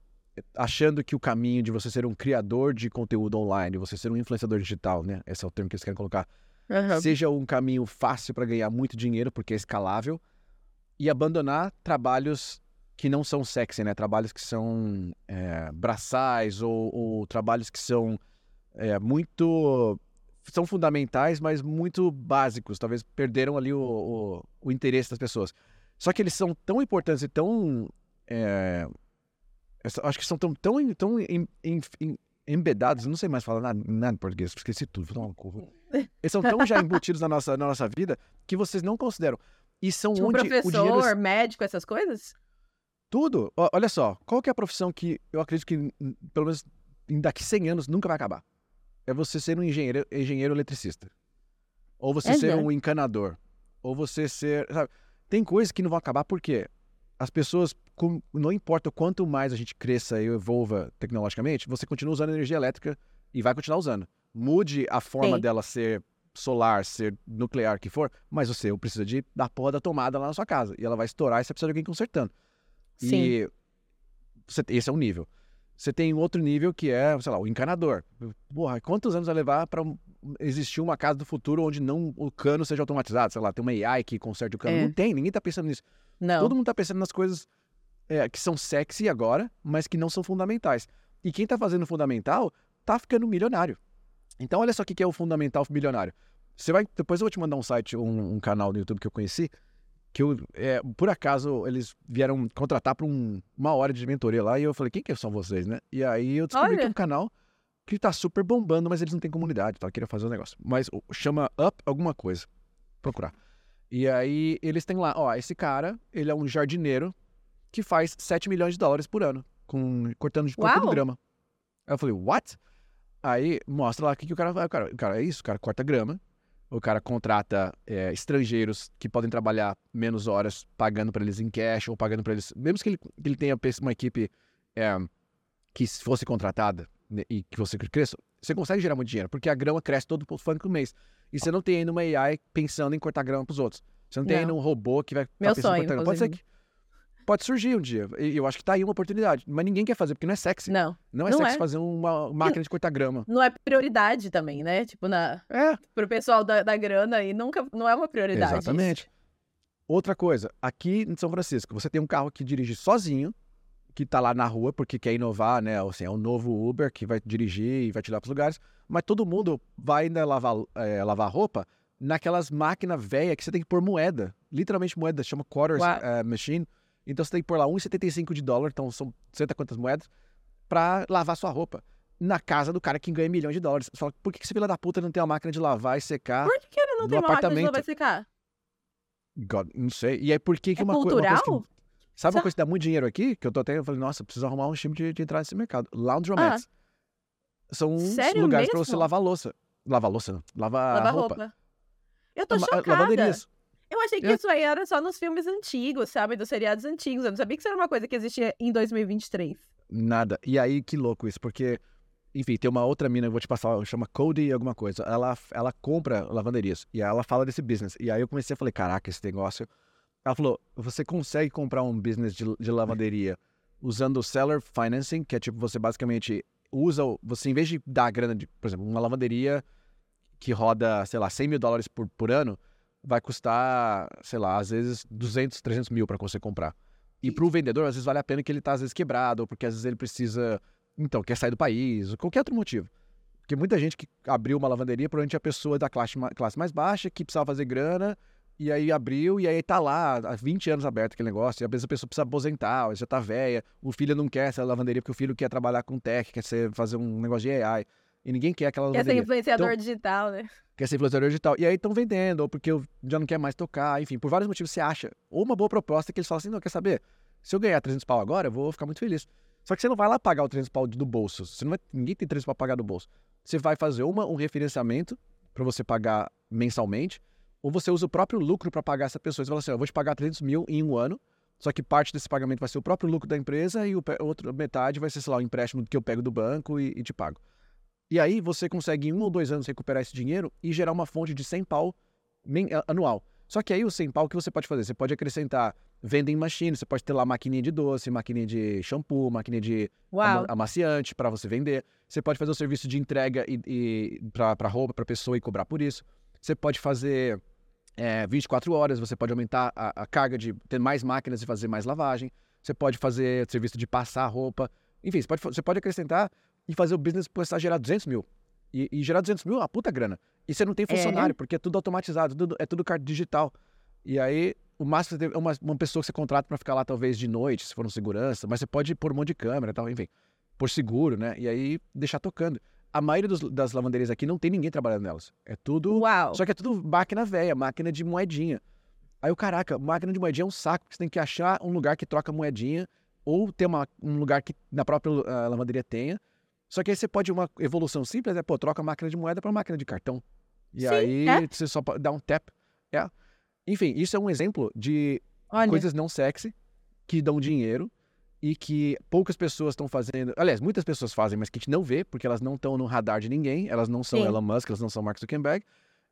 achando que o caminho de você ser um criador de conteúdo online, você ser um influenciador digital, né? Esse é o termo que eles querem colocar. Uhum. Seja um caminho fácil para ganhar muito dinheiro, porque é escalável, e abandonar trabalhos que não são sexy, né? Trabalhos que são é, braçais ou, ou, trabalhos que são é, muito são fundamentais, mas muito básicos. Talvez perderam ali o, o, o, interesse das pessoas. Só que eles são tão importantes e tão é, acho que são tão, tão, tão em, em, em, embedados, não sei mais falar nada, nada em português, esqueci tudo, vou dar uma curva. Eles são tão já embutidos na nossa, na nossa vida que vocês não consideram. E são tipo onde professor, o dinheiro... médico, essas coisas? Tudo. Olha só, qual que é a profissão que eu acredito que, pelo menos daqui 100 anos, nunca vai acabar? É você ser um engenheiro, engenheiro eletricista. Ou você é ser um encanador. Ou você ser... Sabe? Tem coisas que não vão acabar porque as pessoas não importa quanto mais a gente cresça e evolva tecnologicamente, você continua usando energia elétrica e vai continuar usando. Mude a forma Sim. dela ser solar, ser nuclear, que for, mas você precisa de da porra da tomada lá na sua casa. E ela vai estourar e você precisa de alguém consertando. Sim. E você, esse é um nível. Você tem outro nível que é, sei lá, o encanador. Porra, quantos anos vai levar para existir uma casa do futuro onde não o cano seja automatizado? Sei lá, tem uma AI que conserte o cano. É. Não tem, ninguém tá pensando nisso. Não. Todo mundo tá pensando nas coisas é, que são sexy agora, mas que não são fundamentais. E quem está fazendo fundamental está ficando milionário. Então, olha só o que é o fundamental milionário. Você vai, depois eu vou te mandar um site, um, um canal no YouTube que eu conheci, que eu, é, por acaso eles vieram contratar para um, uma hora de mentoria lá e eu falei, quem que são vocês, né? E aí eu descobri olha. que é um canal que está super bombando, mas eles não têm comunidade, tá? Eu queria fazer um negócio. Mas chama Up alguma coisa. Procurar. E aí eles têm lá, ó, esse cara, ele é um jardineiro que faz 7 milhões de dólares por ano, com, cortando, cortando grama. Aí eu falei, what? Aí mostra lá o que, que o cara faz. O cara, o cara é isso, o cara corta grama, o cara contrata é, estrangeiros que podem trabalhar menos horas, pagando para eles em cash ou pagando para eles. Mesmo que ele, que ele tenha uma equipe é, que fosse contratada né, e que você cresça, você consegue gerar muito dinheiro, porque a grama cresce todo o funk mês. E você não tem ainda uma AI pensando em cortar grama para os outros. Você não tem não. ainda um robô que vai. Meu sonho. Pode ser que pode surgir um dia. E eu acho que tá aí uma oportunidade. Mas ninguém quer fazer, porque não é sexy. Não. Não é não sexy é. fazer uma máquina de cortar grama. Não é prioridade também, né? Tipo, na... é. pro pessoal da, da grana e nunca. Não é uma prioridade. Exatamente. Isso. Outra coisa, aqui em São Francisco, você tem um carro que dirige sozinho, que tá lá na rua porque quer inovar, né? Assim, é o novo Uber que vai dirigir e vai te levar pros lugares. Mas todo mundo vai ainda lavar, é, lavar roupa naquelas máquinas velhas que você tem que pôr moeda. Literalmente moeda, chama quarters uh, machine então você tem que pôr lá 1,75 de dólar, então são sei quantas moedas, pra lavar sua roupa. Na casa do cara que ganha milhões de dólares. Você fala, por que esse filho da puta não tem uma máquina de lavar e secar? Por que ele não tem uma máquina de lavar e secar? God, não sei. E aí por que, que é uma, cultural? Co uma coisa. Que, sabe Só... uma coisa que dá muito dinheiro aqui? Que eu tô até. Eu falei, nossa, preciso arrumar um time de, de entrar nesse mercado. Laundromats. Ah. São uns Sério lugares mesmo? pra você lavar louça. Lavar louça, não. Lavar, lavar roupa. roupa. Eu tô chocada. Lavanderias. Eu achei que é. isso aí era só nos filmes antigos, sabe? Dos seriados antigos. Eu não sabia que isso era uma coisa que existia em 2023. Nada. E aí, que louco isso, porque, enfim, tem uma outra mina, eu vou te passar, chama Cody alguma coisa. Ela, ela compra lavanderias e ela fala desse business. E aí eu comecei a falar, caraca, esse negócio. Ela falou, você consegue comprar um business de, de lavanderia usando o seller financing, que é tipo, você basicamente usa, você em vez de dar a grana de, por exemplo, uma lavanderia que roda, sei lá, 100 mil dólares por, por ano, vai custar, sei lá, às vezes 200, 300 mil para você comprar. E para o vendedor, às vezes vale a pena que ele está às vezes quebrado, ou porque às vezes ele precisa, então, quer sair do país, ou qualquer outro motivo. Porque muita gente que abriu uma lavanderia, provavelmente é a pessoa da classe, classe mais baixa, que precisava fazer grana, e aí abriu, e aí tá lá há 20 anos aberto aquele negócio, e às vezes a pessoa precisa aposentar, já tá velha, o filho não quer essa lavanderia porque o filho quer trabalhar com tech, quer ser, fazer um negócio de AI, e ninguém quer aquela. Quer ser influenciador então, digital, né? quer ser influenciador digital. E aí estão vendendo, ou porque já não quer mais tocar, enfim, por vários motivos você acha. Ou uma boa proposta que eles falam assim, não, quer saber? Se eu ganhar 300 pau agora, eu vou ficar muito feliz. Só que você não vai lá pagar o 300 pau do bolso. Você não vai, ninguém tem 300 pau pagar do bolso. Você vai fazer uma, um referenciamento para você pagar mensalmente, ou você usa o próprio lucro para pagar essa pessoa. Você fala assim, eu vou te pagar 300 mil em um ano, só que parte desse pagamento vai ser o próprio lucro da empresa e o outra metade vai ser, sei lá, o empréstimo que eu pego do banco e, e te pago. E aí você consegue em um ou dois anos recuperar esse dinheiro e gerar uma fonte de 100 pau anual. Só que aí o 100 pau, o que você pode fazer? Você pode acrescentar vending machine, você pode ter lá maquininha de doce, maquininha de shampoo, maquininha de Uau. ama- amaciante para você vender. Você pode fazer o serviço de entrega e, e para roupa, para pessoa e cobrar por isso. Você pode fazer é, 24 horas, você pode aumentar a, a carga de ter mais máquinas e fazer mais lavagem. Você pode fazer serviço de passar roupa. Enfim, você pode, você pode acrescentar e fazer o business começar a gerar 200 mil. E, e gerar 200 mil é uma puta grana. E você não tem É. funcionário, porque é tudo automatizado, tudo- é tudo carta digital. E aí, o máximo você tem é uma, uma pessoa que você contrata para ficar lá talvez de noite, se for um segurança, mas você pode pôr um monte de câmera e tal, enfim, por seguro, né? E aí deixar tocando. A maioria dos- das lavanderias aqui não tem ninguém trabalhando nelas. É tudo. Uau. Só que é tudo máquina velha, máquina de moedinha. Aí o caraca, máquina de moedinha é um saco, porque você tem que achar um lugar que troca moedinha, ou ter uma, um lugar que na própria ah, lavanderia tenha. Só que aí você pode, uma evolução simples, é, pô, troca a máquina de moeda para máquina de cartão. E Sim, aí é. você só dar um tap. É. Enfim, isso é um exemplo de Olha, coisas não sexy que dão dinheiro e que poucas pessoas estão fazendo. Aliás, muitas pessoas fazem, mas que a gente não vê, porque elas não estão no radar de ninguém, elas não são Sim. Elon Musk, elas não são Mark Zuckerberg,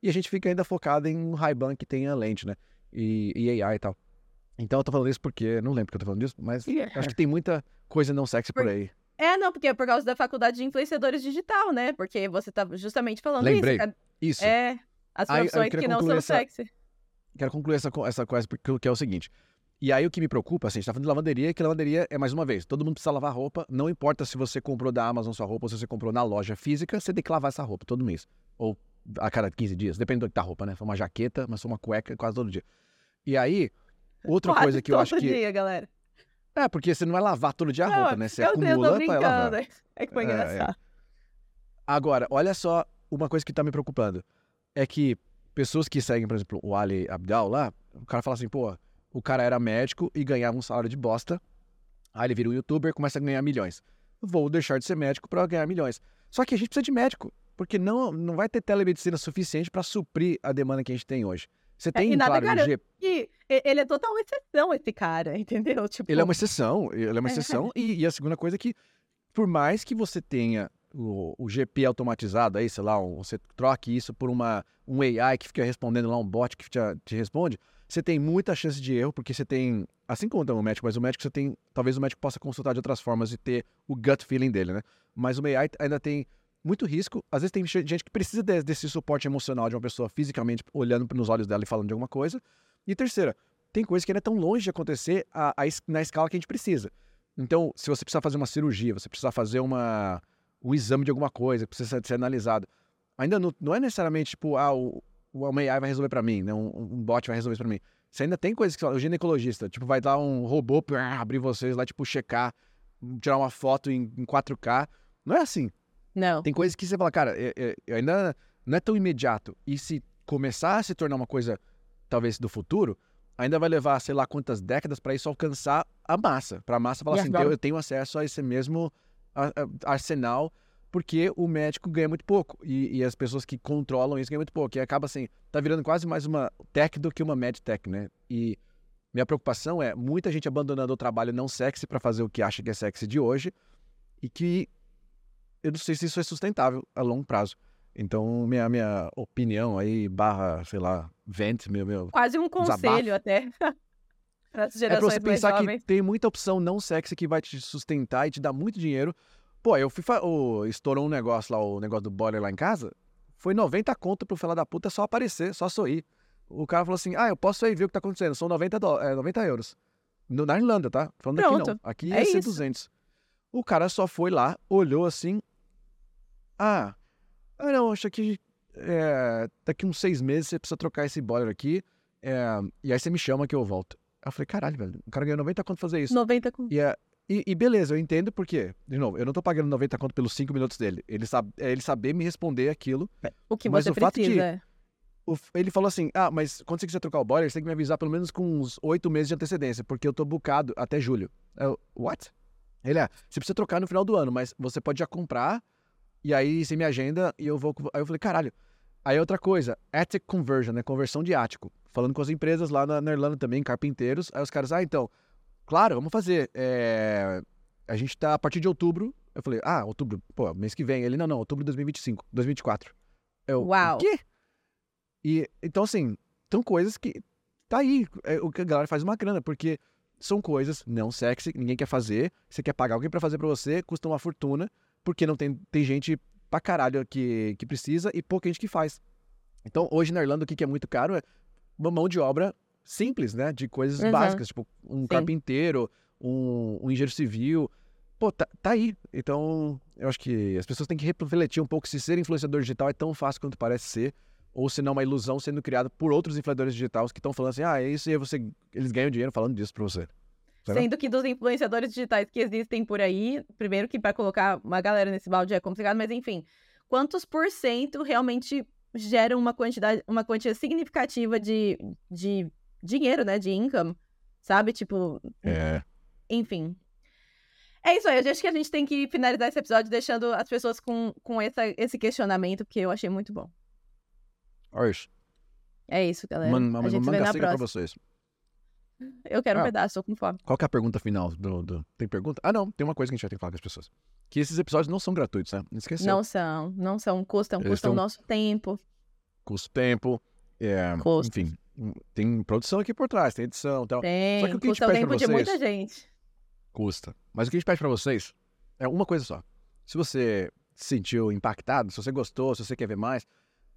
e a gente fica ainda focado em um Ray-Ban que tenha lente, né? E, e AI e tal. Então eu tô falando isso porque. Não lembro porque eu tô falando disso, mas acho que tem muita coisa não sexy por Por- aí. É, não, porque é por causa da faculdade de influenciadores digital, né? Porque você tá justamente falando Lembrei. isso. cara. Isso. É, as profissões que não são essa- sexy. Quero concluir essa, essa coisa porque, que é o seguinte. E aí o que me preocupa, assim, a gente tá falando de lavanderia, que lavanderia é mais uma vez, todo mundo precisa lavar roupa, não importa se você comprou da Amazon sua roupa ou se você comprou na loja física, você tem que lavar essa roupa todo mês. Ou a cada 15 dias, depende do que tá a roupa, né? For uma jaqueta, mas for uma cueca, quase todo dia. E aí, outra Quase coisa que eu acho todo que. dia, galera. É, porque você não vai lavar todo dia a roupa, Não, né? Você eu, sei, eu tô acumula pra brincando. lavar. É que foi É, é. engraçado. Agora, olha só uma coisa que tá me preocupando. É que pessoas que seguem, por exemplo, o Ali Abdal lá, o cara fala assim, pô, o cara era médico e ganhava um salário de bosta. Aí ele vira um youtuber e começa a ganhar milhões. Vou deixar de ser médico para ganhar milhões. Só que a gente precisa de médico, porque não, não vai ter telemedicina suficiente para suprir a demanda que a gente tem hoje. Você tem, É, e nada claro, garante G- E e- ele é total exceção, esse cara, entendeu? Tipo, Ele é uma exceção, ele é uma É. exceção. E, e a segunda coisa é que, por mais que você tenha o, o GP automatizado aí, sei lá, um- você troque isso por uma, um AI que fica respondendo lá, um bot que te, te responde, você tem muita chance de erro, porque você tem, assim como tem o médico, mas o médico você tem, talvez o médico possa consultar de outras formas e ter o gut feeling dele, né? Mas o AI ainda tem muito risco. Às vezes tem gente que precisa de- desse suporte emocional de uma pessoa fisicamente olhando nos olhos dela e falando de alguma coisa. E terceira, tem coisa que ainda estão longe de acontecer a- a na escala que a gente precisa. Então, se você precisar fazer uma cirurgia, você precisar fazer uma, um exame de alguma coisa, precisa ser analisado, ainda não, não é necessariamente tipo, ah, o, o AI vai resolver para mim, né? um, um bot vai resolver isso para mim. Você ainda tem coisas que o ginecologista, tipo, vai dar um robô pra abrir vocês lá, tipo, checar, tirar uma foto em, em 4K. Não é assim. Não. Tem coisas que você fala, cara, é- é ainda não é tão imediato. E se começar a se tornar uma coisa, talvez, do futuro, ainda vai levar, sei lá, quantas décadas para isso alcançar a massa. Para a massa falar E assim, agora- eu, eu tenho acesso a esse mesmo arsenal, porque o médico ganha muito pouco. E, e as pessoas que controlam isso ganham muito pouco. E acaba assim, tá virando quase mais uma tech do que uma medtech, né? E minha preocupação é muita gente abandonando o trabalho não sexy para fazer o que acha que é sexy de hoje e que eu não sei se isso é sustentável a longo prazo. Então, minha, minha opinião aí, barra, sei lá, vent, meu, meu. Quase um Desabafo. conselho até. Para as É pra você pensar que tem muita opção não sexy que vai te sustentar e te dar muito dinheiro. Pô, eu fui. Fa... ô, estourou um negócio lá, o negócio do boiler lá em casa. Foi 90 conto pro fela da puta só aparecer, só sorrir. O cara falou assim: ah, eu posso aí ver o que tá acontecendo. São 90, dó... é, 90 euros. No, na Irlanda, tá? Falando aqui não. Pronto. Aqui É isso. 200. O cara só foi lá, olhou assim. Ah, ah não, acho que é, daqui uns seis meses você precisa trocar esse boiler aqui. é, e aí você me chama que eu volto. Aí eu falei, caralho, velho, o cara ganhou 90 conto fazer isso. 90 com... E, é- e, e beleza, eu entendo porque, de novo, eu não tô pagando 90 conto pelos 5 minutos dele. Ele, sabe, é ele saber me responder aquilo. O que Mas você o fato precisa. é. O f- ele falou assim: ah, mas quando você quiser trocar o boiler, você tem que me avisar pelo menos com uns 8 meses de antecedência, porque eu tô bucado até julho. Eu, what? Ele é, você precisa trocar no final do ano, mas você pode já comprar, e aí você me agenda e eu vou. Aí eu falei, caralho. Aí outra coisa, attic conversion, né? Conversão de ático. Falando com as empresas lá na, na Irlanda também, carpinteiros. Aí os caras, ah, então, claro, vamos fazer. É, a gente tá a partir de outubro. Eu falei, ah, outubro, pô, mês que vem. Ele, não, não, outubro de 2025, 2024. Eu, Uau. o quê? E, então, assim, são coisas que. Tá aí. É, o que a galera faz uma grana, porque são coisas não sexy, ninguém quer fazer. Você quer pagar alguém para fazer para você, custa uma fortuna, porque não tem, tem gente pra caralho que, que precisa e pouca gente que faz. Então, hoje na Irlanda, o que, que é muito caro é uma mão de obra simples, né? De coisas Uhum. básicas, tipo um Sim. carpinteiro, um, um engenheiro civil. Pô, tá, tá aí. Então, eu acho que as pessoas têm que refletir um pouco se ser influenciador digital é tão fácil quanto parece ser, ou se não é uma ilusão sendo criada por outros influenciadores digitais que estão falando assim, ah, é isso e aí você, eles ganham dinheiro falando disso pra você. Será? Sendo que dos influenciadores digitais que existem por aí, primeiro que para colocar uma galera nesse balde é complicado, mas enfim, quantos por cento realmente geram uma quantidade, uma quantia significativa de, de dinheiro, né, de income, sabe? Tipo, É. enfim. É isso aí, eu acho que a gente tem que finalizar esse episódio deixando as pessoas com, com essa, esse questionamento, porque eu achei muito bom. Olha isso. É isso, galera. Man, a man, gente pra vocês. Eu quero um Ah. pedaço, tô com fome. Qual é a pergunta final do, do- Tem pergunta? Ah, não. Tem uma coisa que a gente vai ter que falar com as pessoas. Que esses episódios não são gratuitos, né? Não esqueceu. Não são, não são, custam, Eles custam o nosso tempo. Custo tempo. É, enfim, tem produção aqui por trás, tem edição e tal. Tem, Só que o que a gente custa o pede tempo pra de vocês- muita gente. Custa. Mas o que a gente pede pra vocês é uma coisa só. Se você se sentiu impactado, se você gostou, se você quer ver mais,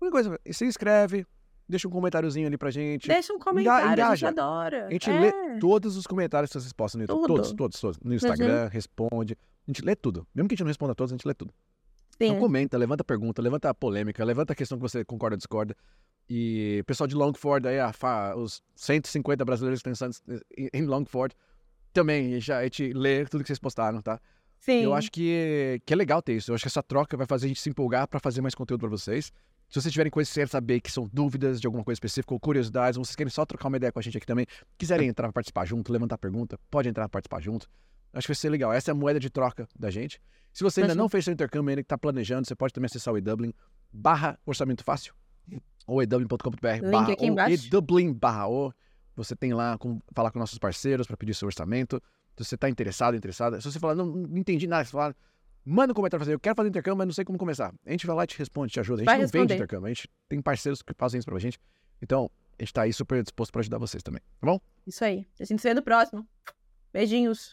uma coisa, se inscreve, deixa um comentáriozinho ali pra gente. Deixa um comentário, a gente engaja. adora. A gente é. lê todos os comentários que vocês postam no YouTube. Uhum. Todos, todos, todos. No Instagram, responde. A gente lê tudo. Mesmo que a gente não responda a todos, a gente lê tudo. Sim. Então comenta, levanta pergunta, levanta a polêmica, levanta a questão que você concorda ou discorda. E pessoal de Longford aí, a os 150 brasileiros que estão em- em Longford, também já a gente lê tudo que vocês postaram, tá? Sim. Eu acho que, que é legal ter isso. Eu acho que essa troca vai fazer a gente se empolgar para fazer mais conteúdo para vocês. Se vocês tiverem coisas que querem saber, que são dúvidas de alguma coisa específica ou curiosidades, ou vocês querem só trocar uma ideia com a gente aqui também, quiserem entrar para participar junto, levantar pergunta, pode entrar para participar junto. Acho que vai ser legal. Essa é a moeda de troca da gente. Se você ainda não fez seu intercâmbio ainda que está planejando, você pode também acessar o eDublin barra orçamento fácil ou edublin.com.br barra edublin barra o. Você tem lá como falar com nossos parceiros para pedir seu orçamento. Se você está interessado, interessada. Se você falar, não, não entendi nada, você fala, manda um comentário fazer, eu quero fazer intercâmbio, mas não sei como começar. A gente vai lá e te responde, te ajuda. A gente Vai não vende responder. intercâmbio, a gente tem parceiros que fazem isso pra gente. Então, a gente tá aí super disposto para ajudar vocês também, tá bom? Isso aí. A gente se vê no próximo. Beijinhos.